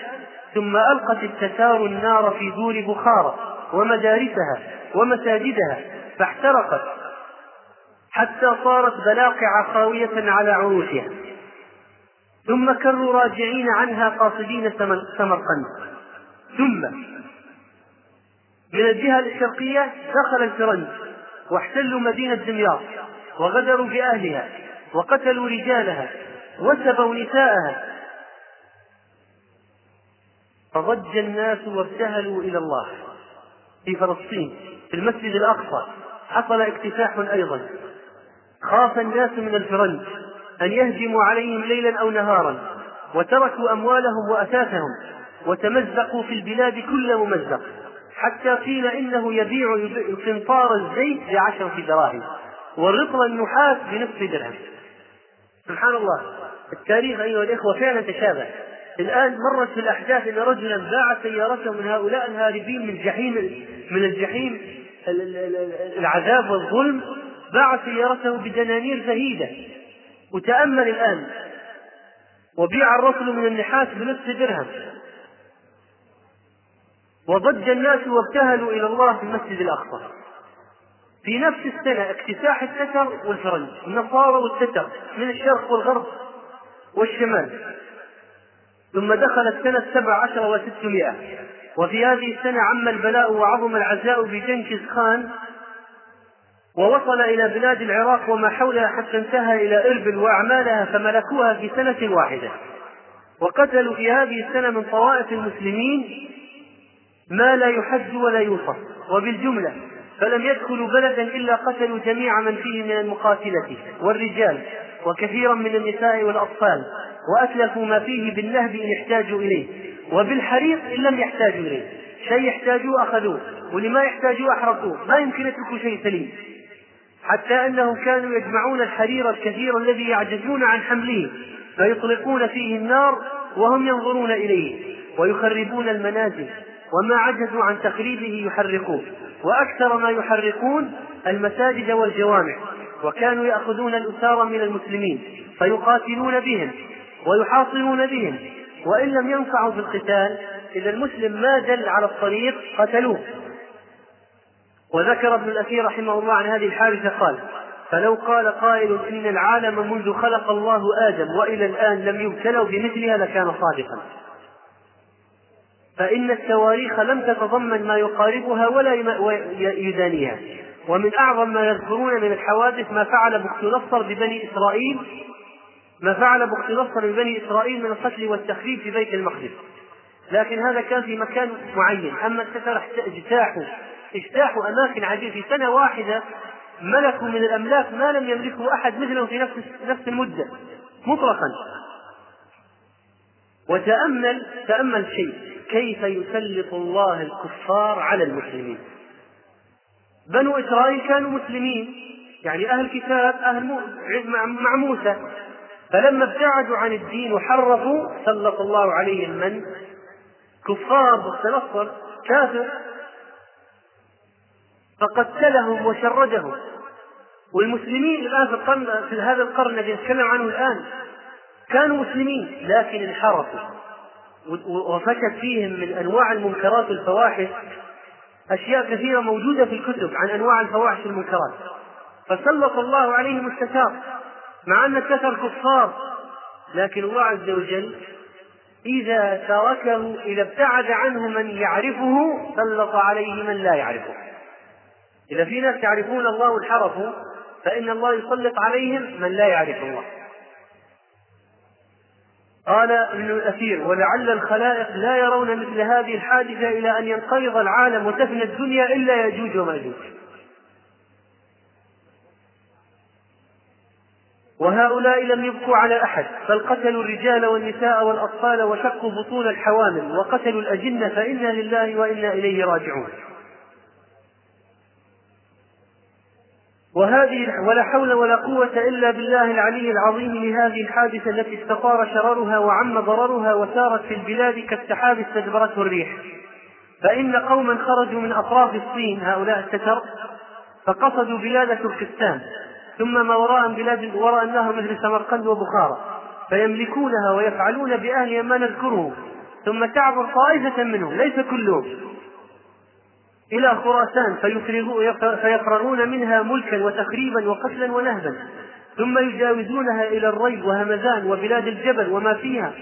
ثم ألقت التتار النار في دور بخارى ومدارسها ومساجدها فاحترقت حتى صارت بلاقع خاوية على عروشها ثم كروا راجعين عنها قاصدين سمرقند. ثم من الجهة الشرقية دخل الفرنج. واحتلوا مدينة دمياط وغدروا بأهلها وقتلوا رجالها وسبوا نساءها. فضج الناس وابتهلوا إلى الله. في فلسطين في المسجد الأقصى حصل اكتساح أيضا. خاف الناس من الفرنج أن يهجموا عليهم ليلا أو نهارا وتركوا أموالهم وأثاثهم وتمزقوا في البلاد كل ممزق. حتى قيل إنه يبيع قنطار الزيت بعشرة دراهم ورطل النحاس بنصف درهم. سبحان الله. التاريخ أيها الإخوة فعلا تشابه. الآن مرت في الأحداث أن رجلا باع سيارته من هؤلاء الهاربين من جحيم من الجحيم العذاب والظلم. باع سيارته بدنانير زهيدة وتأمل الآن. وبيع الرسل من النحاس بنصف درهم. وضج الناس وابتهلوا إلى الله في المسجد الأقصى. في نفس السنة اكتساح التتر والفرنج النصارى والتتر من الشرق والغرب والشمال. ثم دخلت سنة سبع عشر وستمائة. وفي هذه السنة عم البلاء وعظم العزاء بجنكز خان ووصل إلى بلاد العراق وما حولها حتى انتهى إلى إربل وأعمالها فملكوها في سنة واحدة. وقتلوا في هذه السنة من طوائف المسلمين ما لا يحد ولا يوصف وبالجملة فلم يدخلوا بلدا إلا قتلوا جميع من فيه من المقاتلة والرجال وكثيرا من النساء والأطفال وأتلفوا ما فيه بالنهب إن احتاجوا إليه وبالحريق إن لم يحتاجوا إليه. شيء يحتاجوه أخذوه واللي ما يحتاجوه أحرقوه ما يمكن يتركوا شيء سليم. حتى أنهم كانوا يجمعون الحرير الكثير الذي يعجزون عن حمله فيطلقون فيه النار وهم ينظرون إليه ويخربون المنازل. وما عجزوا عن تخريبه يحرقوه وأكثر ما يحرقون المساجد والجوامع. وكانوا يأخذون الأسارى من المسلمين فيقاتلون بهم ويحاصرون بهم. وإن لم ينفعوا في القتال إذا المسلم ما دل على الطريق قتلوه. وذكر ابن الأثير رحمه الله عن هذه الحادثة قال فلو قال قائل إن العالم منذ خلق الله آدم وإلى الآن لم يبتلوا بمثلها لكان صادقا. فإن التواريخ لم تتضمن ما يقاربها ولا يدانيها. ومن أعظم ما يذكرون من الحوادث ما فعل بخت نصر ببني إسرائيل ما فعل بخت نصر ببني إسرائيل من القتل والتخريب في بيت المقدس. لكن هذا كان في مكان معين. أما الكفر اجتاحوا اجتاحوا أماكن عديدة. في سنة واحدة ملكوا من الأملاك ما لم يملكه أحد مثلهم في نفس نفس المدة مطلقا وتأمل تأمل شيء. كيف يسلط الله الكفار على المسلمين؟ بنو إسرائيل كانوا مسلمين يعني أهل كتاب أهل مع موسى. فلما ابتعدوا عن الدين وحرفوا سلط الله عليهم من؟ كفار بالتنصر كافر. فقتلهم وشردهم. والمسلمين الآن في القرن في هذا القرن الذي نتكلم عنه الآن كانوا مسلمين لكن انحرفوا. وفشت فيهم من أنواع المنكرات والفواحش أشياء كثيرة موجودة في الكتب عن أنواع الفواحش والمنكرات فسلط الله عليهم الستار مع أن الكثر كفار. لكن الله عز وجل إذا تركه إذا ابتعد عنه من يعرفه سلط عليه من لا يعرفه. إذا في ناس يعرفون الله وانحرفوا فإن الله يسلط عليهم من لا يعرف الله. قال ابن الأثير ولعل الخلائق لا يرون مثل هذه الحادثة إلى أن ينقرض العالم وتفنى الدنيا إلا يأجوج ومأجوج وهؤلاء لم يبقوا على أحد بل قتلوا الرجال والنساء والأطفال وشقوا بطون الحوامل وقتلوا الأجنة فإنا لله وإنا إليه راجعون. وهذه ولا حول ولا قوة إلا بالله العلي العظيم لهذه الحادثة التي استطار شررها وعم ضررها وسارت في البلاد كالسحاب استدبرته الريح. فإن قوما خرجوا من أطراف الصين هؤلاء التتر فقصدوا بلاد تركستان ثم ما وراء بلاد وراء النهر مثل سمرقند وبخارى فيملكونها ويفعلون بأهلها ما نذكره ثم تعبر طائفة منهم ليس كلهم. إلى خراسان فيفرغون منها ملكا وتخريبا وقتلا ونهبا ثم يجاوزونها إلى الري وهمذان وبلاد الجبل وما فيها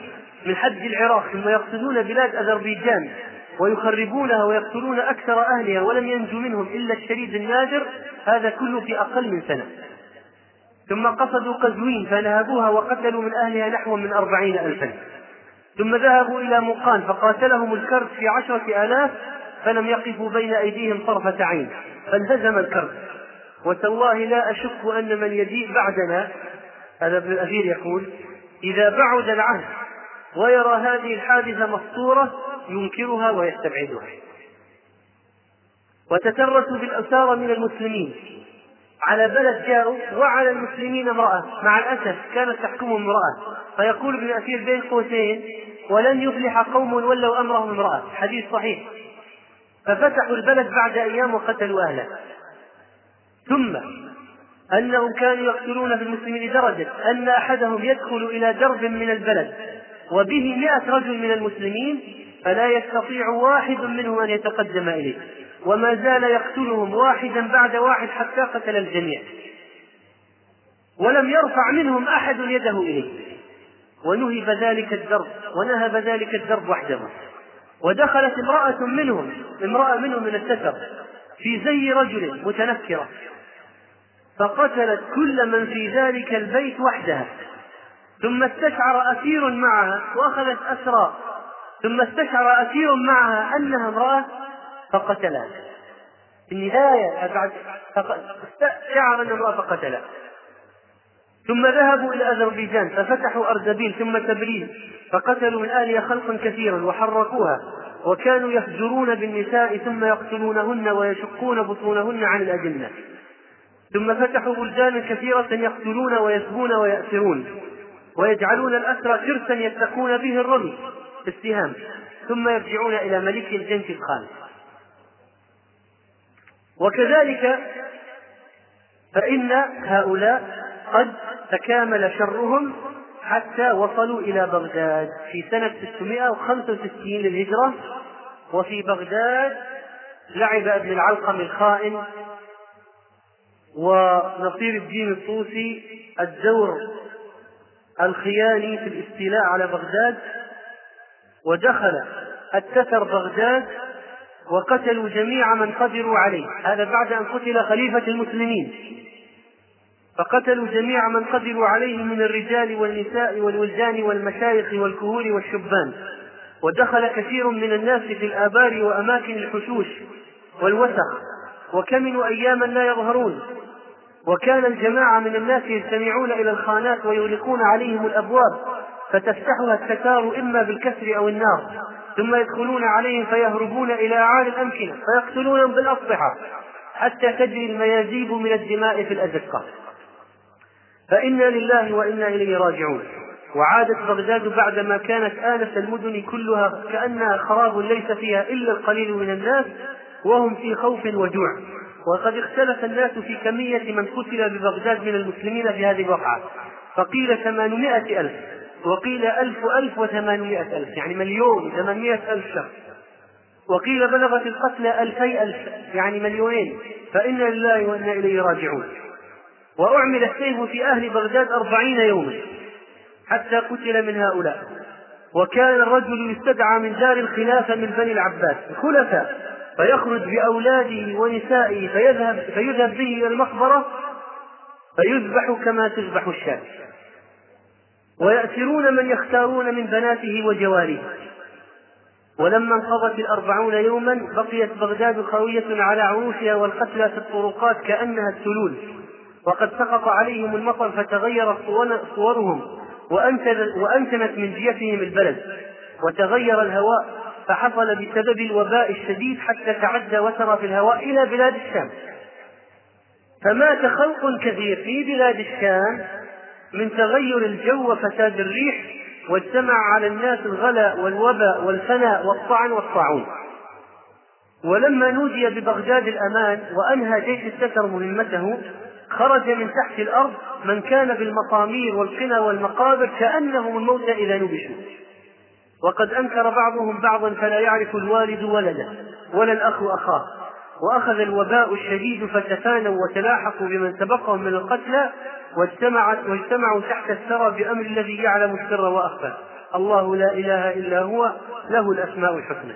من حد العراق ثم يقصدون بلاد أذربيجان ويخربونها ويقتلون أكثر أهلها ولم ينجو منهم إلا الشريد النادر هذا كله في أقل من سنة. ثم قصدوا قزوين فنهبوها وقتلوا من أهلها نحو من أربعين ألفا. ثم ذهبوا إلى مقان فقاتلهم الكرد في عشرة آلاف فلم يقفوا بين أيديهم طرفة عين فانهزم الكرب. وتالله لا أشك أن من يجيء بعدنا هذا ابن الأثير يقول إذا بعد العهد ويرى هذه الحادثة مسطورة ينكرها ويستبعدها. وتترسوا بالأسارى من المسلمين على بلد جاءوا وعلى المسلمين امرأة مع الأسف كانت تحكمهم امرأة. فيقول ابن أثير بين قوسين ولن يفلح قوم ولوا أمرهم امرأة. حديث صحيح. ففتحوا البلد بعد أيام وقتلوا أهله. ثم أنهم كانوا يقتلون في المسلمين لدرجة أن أحدهم يدخل إلى درب من البلد وبه مئة رجل من المسلمين فلا يستطيع واحد منهم أن يتقدم إليه وما زال يقتلهم واحدا بعد واحد حتى قتل الجميع. ولم يرفع منهم أحد يده إليه. ونهب ذلك الدرب ونهب ذلك الدرب وحده. ودخلت امرأة منهم امرأة منهم من الستر في زي رجل متنكرة. فقتلت كل من في ذلك البيت وحدها. ثم استشعر أسير معها وأخذت أسرى. ثم استشعر أسير معها أنها امرأة فقتلها. في النهاية بعد شعر أن امرأة فقتلها. ثم ذهبوا إلى أذربيجان ففتحوا أردبيل ثم تبريز فقتلوا من أهلها خلقا كثيرا وحرقوها وكانوا يفجرون بالنساء ثم يقتلونهن ويشقون بطونهن عن الأجنة. ثم فتحوا بلدانا كثيرة يقتلون ويسبون ويأسرون ويجعلون الأسرى كرسا يتقون به الرمي بالسهام ثم يرجعون إلى ملك الجنس الخالد وكذلك فإن هؤلاء قد تكامل شرهم حتى وصلوا إلى بغداد في سنة 665 للهجرة. وفي بغداد لعب ابن العلقم الخائن ونصير الدين الطوسي الدور الخياني في الاستيلاء على بغداد. ودخل التتر بغداد وقتلوا جميع من قدروا عليه. هذا بعد أن قتل خليفة المسلمين. فقتلوا جميع من قدروا عليه من الرجال والنساء والولدان والمشايخ والكهول والشبان. ودخل كثير من الناس في الآبار وأماكن الحشوش والوسخ وكمنوا أياما لا يظهرون. وكان الجماعة من الناس يجتمعون إلى الخانات ويغلقون عليهم الأبواب فتفتحها التتار إما بالكسر أو النار ثم يدخلون عليهم فيهربون إلى أعالي الأمكنة فيقتلونهم بالأسلحة حتى تجري الميازيب من الدماء في الأزقة. فإنا لله وإنا إليه راجعون. وعادت بغداد بعدما كانت آنس المدن كلها كأنها خراب ليس فيها إلا القليل من الناس وهم في خوف وجوع. وقد اختلف الناس في كمية من قتل ببغداد من المسلمين في هذه الوقعة فقيل ثمانمائة ألف وقيل ألف ألف وثمانمائة ألف يعني مليون ثمانمائة ألف شخص. وقيل بلغت القتلى ألفي ألف يعني مليونين. فإنا لله وإنا إليه راجعون. وأعمل السيف في أهل بغداد أربعين يوما حتى قتل من هؤلاء. وكان الرجل يستدعى من دار الخلافة من بني العباس خلفاء فيخرج بأولاده ونسائه فيذهب فيذهب به إلى المقبرة فيذبح كما تذبح الشاة. ويأسرون من يختارون من بناته وجواريه. ولما انقضت الأربعون يوما بقيت بغداد خاوية على عروشها والقتلى في الطرقات كأنها السلول. وقد سقط عليهم المطر فتغيرت صورهم وأنتنت من جيفهم البلد وتغير الهواء فحصل بسبب الوباء الشديد حتى تعدى وسرى في الهواء إلى بلاد الشام. فمات خلق كثير في بلاد الشام من تغير الجو وفساد الريح واجتمع على الناس الغلاء والوباء والفناء والطعن والطاعون. ولما نودي ببغداد الأمان وأنهى جيش الستر مهمته خرج من تحت الأرض من كان بالمطامير والقنا والمقابر كأنهم الموتى إذا نبشوا. وقد أنكر بعضهم بعضا فلا يعرف الوالد ولده ولا الأخ أخاه. وأخذ الوباء الشديد فتفانوا وتلاحقوا بمن سبقهم من القتلى واجتمعت واجتمعوا تحت الثرى بأمر الذي يعلم السر وأخفى. الله لا إله إلا هو له الأسماء الحسنى.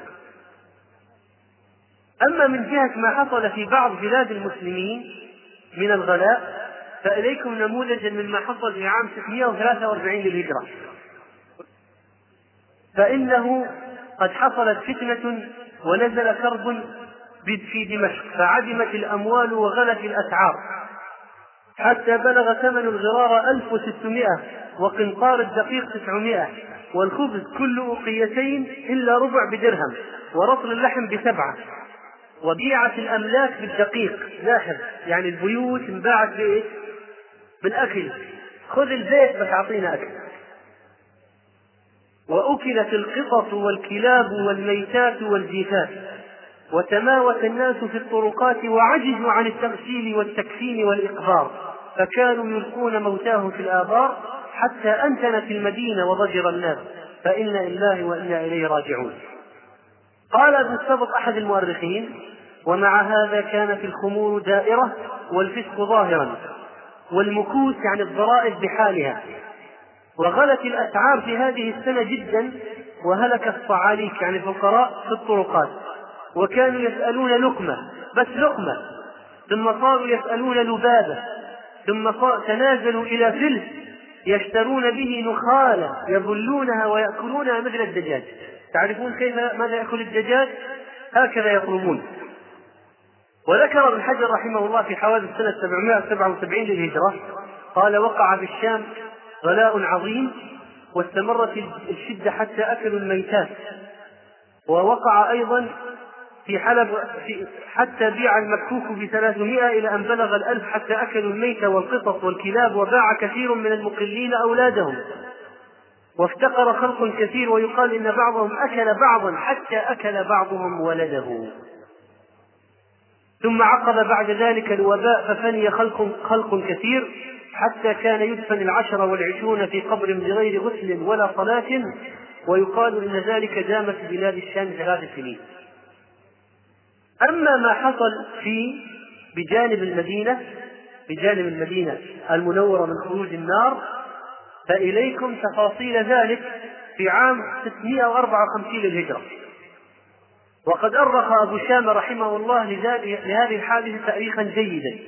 أما من جهة ما حصل في بعض بلاد المسلمين من الغلاء فإليكم نموذجا مما حصل في عام 643 للهجرة. فإنه قد حصلت فتنة ونزل كرب في دمشق فعدمت الأموال وغلت الأسعار. حتى بلغ ثمن الغرار 1600 وقنطار الدقيق 900 والخبز كل أوقيتين إلا ربع بدرهم ورطل اللحم بسبعة. وبيعت الأملاك بالدقيق. لاحظ يعني البيوت انباعت بإيش؟ بالأكل. خذ البيت بس أعطينا أكل. وأكلت القطط والكلاب والميتات والجيفات. وتماوت الناس في الطرقات وعجزوا عن التغسيل والتكفين والإقبار. فكانوا يلقون موتاهم في الآبار حتى أنتنت المدينة وضجر الناس. فإنا لله وإنا إليه راجعون. قال ابن السبط أحد المؤرخين ومع هذا كانت الخمور دائرة والفسق ظاهرا والمكوس يعني الضرائب بحالها. وغلت الأسعار في هذه السنة جدا وهلك الصعاليك يعني الفقراء في الطرقات. وكانوا يسألون لقمة بس لقمة. ثم صاروا يسألون لبابة. ثم تنازلوا إلى فلس يشترون به نخالة يبلونها ويأكلونها مثل الدجاج. تعرفون كيف ماذا يأكل الدجاج؟ هكذا يطلبون. وذكر ابن حجر رحمه الله في حوادث سنة 777 للهجرة قال وقع في الشام غلاء عظيم واستمرت الشدة حتى أكلوا الميتات. ووقع أيضا في حلب في حتى بيع المكوك بثلاثمائة إلى أن بلغ الألف حتى أكلوا الميت والقطط والكلاب وباع كثير من المقلين أولادهم. وافتقر خلق كثير ويقال إن بعضهم أكل بعضا حتى أكل بعضهم ولده. ثم عقب بعد ذلك الوباء ففني خلق خلق كثير حتى كان يدفن العشر والعشرون في قبر بغير غسل ولا صلاة ويقال إن ذلك دام في بلاد الشام ثلاث سنين. أما ما حصل في بجانب المدينة بجانب المدينة المنورة من خروج النار فإليكم تفاصيل ذلك في عام 654 للهجرة. وقد أرخ أبو شامة رحمه الله لهذه الحادثة تاريخا جيدا.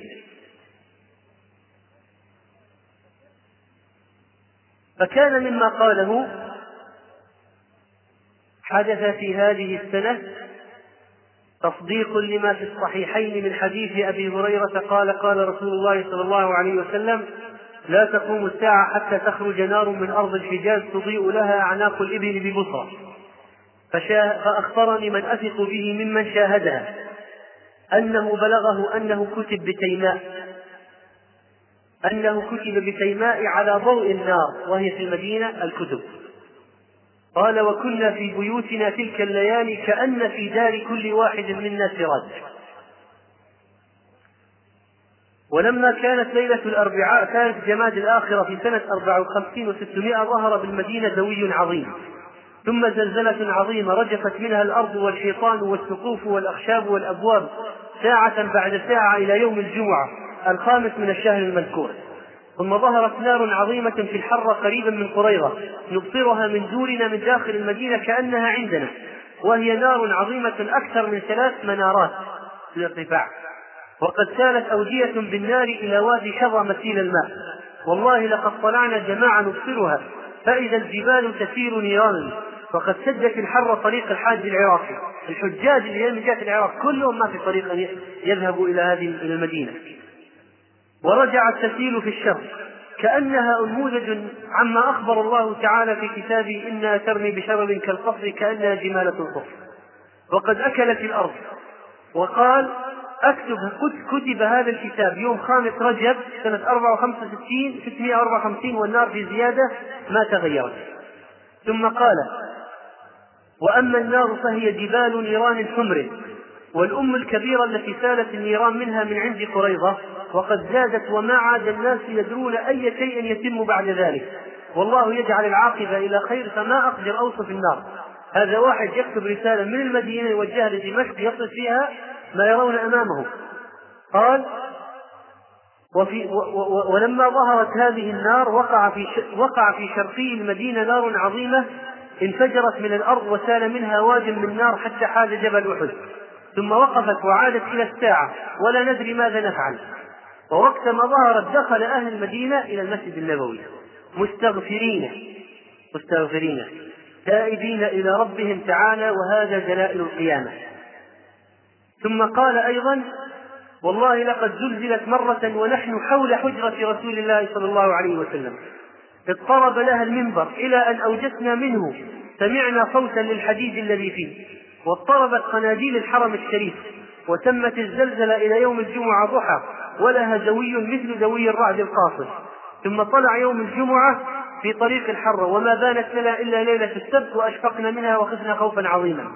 فكان مما قاله حدث في هذه السنة تصديق لما في الصحيحين من حديث أبي هريرة قال قال رسول الله صلى الله عليه وسلم لا تقوم الساعة حتى تخرج نار من أرض الحجاز تضيء لها أعناق الإبل ببصرة. فأخبرني من أثق به ممن شاهدها. أنه بلغه أنه كتب بتيماء. أنه كتب بتيماء على ضوء النار وهي في المدينة الكتب. قال وكنا في بيوتنا تلك الليالي كأن في دار كل واحد منا سراج. ولما كانت ليلة الأربعاء كانت جماد الآخرة في سنة أربع وخمسين وستمائة ظهر بالمدينة دوي عظيم. ثم زلزلة عظيمة رجفت منها الأرض والحيطان والسقوف والأخشاب والأبواب ساعة بعد ساعة إلى يوم الجمعة الخامس من الشهر المذكور. ثم ظهرت نار عظيمة في الحرة قريبا من قريظة نبصرها من دورنا من داخل المدينة كأنها عندنا وهي نار عظيمة أكثر من ثلاث منارات في الارتفاع. وقد سالت أودية بالنار إلى وادي شظى مسيل الماء. والله لقد طلعنا جماعة نبصرها فإذا الجبال تسير نيرانا وقد سدت الحر طريق الحاج العراقي. الحجاج اللي من جهة العراق كلهم ما في طريق أن يذهبوا إلى هذه إلى المدينة. ورجعت تسيل في الشر. كأنها أنموذج عما أخبر الله تعالى في كتابه إنا ترمي بشرر كالقصر كأنها جمالة صفر وقد أكلت الأرض. وقال أكتب كتب هذا الكتاب. يوم خامس رجب سنة 465 654 والنار في زيادة ما تغيرت. ثم قال وأما النار فهي جبال نيران حمر والأم الكبيرة التي سالت النيران منها من عند قريظة وقد زادت وما عاد الناس يدرون أي شيء يتم بعد ذلك. والله يجعل العاقبة إلى خير فما أقدر أوصف النار. هذا واحد يكتب رسالة من المدينة يوجهها لدمشق يصف فيها ما يرون أمامه. قال وفي ولما ظهرت هذه النار وقع في وقع في شرقي المدينة نار عظيمة انفجرت من الأرض وسال منها واد من نار حتى حاز جبل أحد. ثم وقفت وعادت إلى الساعة ولا ندري ماذا نفعل. ووقت ما ظهرت دخل أهل المدينة إلى المسجد النبوي. مستغفرين مستغفرين تائبين إلى ربهم تعالى وهذا دلائل القيامة. ثم قال أيضا والله لقد زلزلت مرة ونحن حول حجرة رسول الله صلى الله عليه وسلم. اضطرب لها المنبر إلى أن أوجسنا منه سمعنا صوتا للحديد الذي فيه. واضطربت قناديل الحرم الشريف وتمت الزلزلة إلى يوم الجمعة ضحى ولها زوي مثل زوي الرعد القاصر. ثم طلع يوم الجمعة في طريق الحرة وما بانت لنا إلا ليلة السبت وأشفقنا منها وخفنا خوفا عظيما.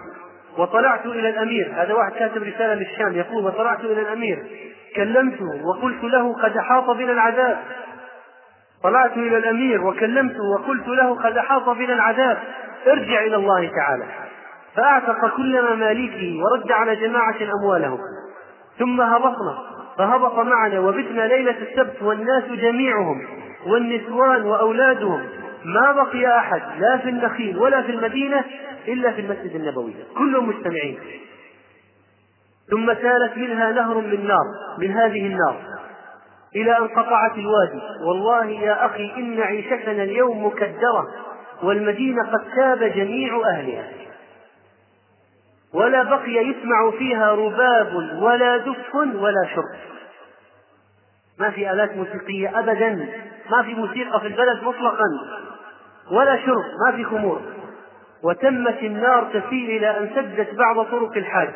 وطلعت إلى الأمير. هذا واحد كاتب رسالة للشام يقول وطلعت إلى الأمير. كلمته وقلت له قد أحاط بنا العذاب. طلعت إلى الأمير وكلمته وقلت له قد أحاط بنا العذاب. ارجع إلى الله تعالى. فأعتق كل مماليكه ورد على جماعة أموالهم. ثم هبطنا. فهبط معنا وبتنا ليلة السبت والناس جميعهم والنسوان وأولادهم ما بقي أحد لا في النخيل ولا في المدينة إلا في المسجد النبوي. كلهم مجتمعين. ثم سالت منها نهر من نار من هذه النار. إلى أن قطعت الوادي. والله يا أخي إن عيشتنا اليوم مكدرة والمدينة قد تاب جميع أهلها. ولا بقي يسمع فيها رباب ولا دف ولا شرب. ما في آلات موسيقية أبدا. ما في موسيقى في البلد مطلقا. ولا شرب ما في خمور. وتمت النار تسير إلى أن سدت بعض طرق الحاج.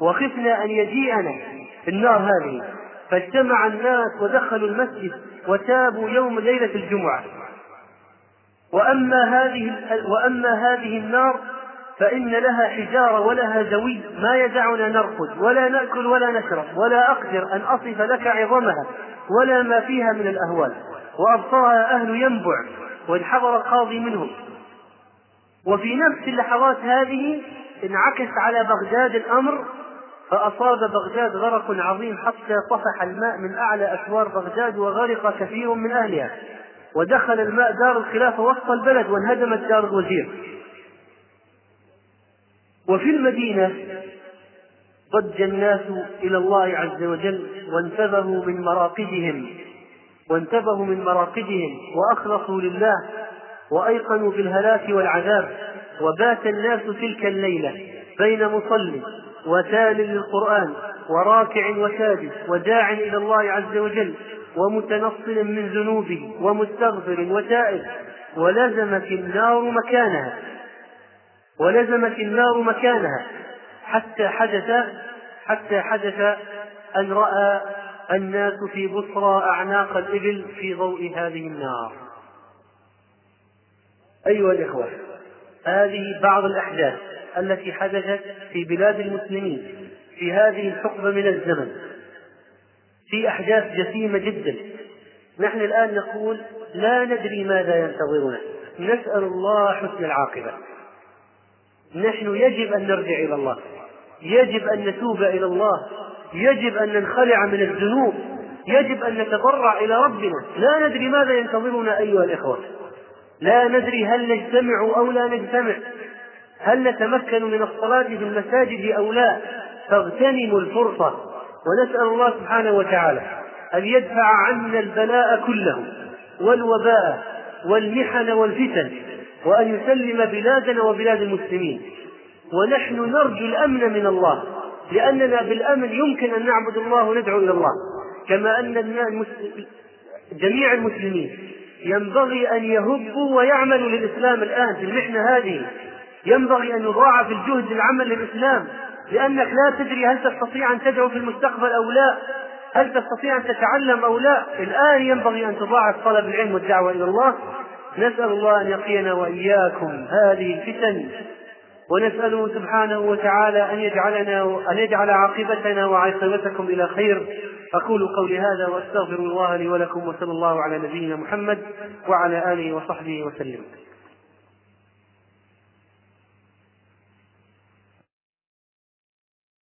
وخفنا أن يجيئنا النار هذه. فاجتمع الناس ودخلوا المسجد وتابوا يوم ليلة الجمعة. وأما هذه وأما هذه النار فإن لها حجارة ولها زوي ما يدعنا نرقد ولا نأكل ولا نشرب ولا أقدر أن أصف لك عظمها ولا ما فيها من الأهوال. وأبصرها أهل ينبع. وانحضر القاضي منهم. وفي نفس اللحظات هذه انعكس على بغداد الأمر فأصاب بغداد غرق عظيم حتى طفح الماء من أعلى أسوار بغداد وغرق كثير من أهلها. ودخل الماء دار الخلافة وسط البلد وانهدمت دار الوزير. وفي المدينة ضج الناس إلى الله عز وجل وانتبهوا من مراقدهم وانتبهوا من مراقدهم وأخلصوا لله وأيقنوا بالهلاك والعذاب وبات الناس تلك الليلة بين مصل وتال للقرآن وراكع وساجد وداع إلى الله عز وجل ومتنصل من ذنوبه ومستغفر وتائب ولزمت النار مكانها ولزمت النار مكانها حتى حدث حتى حدث أن رأى الناس في بصرى أعناق الإبل في ضوء هذه النار. أيها الإخوة هذه بعض الأحداث التي حدثت في بلاد المسلمين في هذه الحقبة من الزمن. في أحداث جسيمة جدا. نحن الآن نقول لا ندري ماذا ينتظرنا. نسأل الله حسن العاقبة. نحن يجب أن نرجع إلى الله. يجب أن نتوب إلى الله. يجب أن ننخلع من الذنوب يجب أن نتضرع إلى ربنا. لا ندري ماذا ينتظرنا أيها الإخوة. لا ندري هل نجتمع أو لا نجتمع. هل نتمكن من الصلاة في المساجد أو لا. فاغتنموا الفرصة ونسأل الله سبحانه وتعالى أن يدفع عنا البلاء كله والوباء والمحن والفتن وأن يسلم بلادنا وبلاد المسلمين. ونحن نرجو الأمن من الله. لأننا بالأمن يمكن أن نعبد الله وندعو إلى الله. كما أن جميع المسلمين ينبغي أن يهبوا ويعملوا للإسلام الآن في المحنة هذه. ينبغي أن يضاعف الجهد العمل للإسلام. لأنك لا تدري هل تستطيع أن تدعو في المستقبل أو لا. هل تستطيع أن تتعلم أو لا. الآن ينبغي أن تضاعف طلب العلم والدعوة إلى الله. نسأل الله أن يقينا وإياكم هذه الفتن. ونسأله سبحانه وتعالى أن يجعلنا أن يجعل عاقبتنا وعاقبتكم إلى خير. أقول قولي هذا وأستغفر الله لي ولكم وصلى الله على نبينا محمد وعلى آله وصحبه وسلم.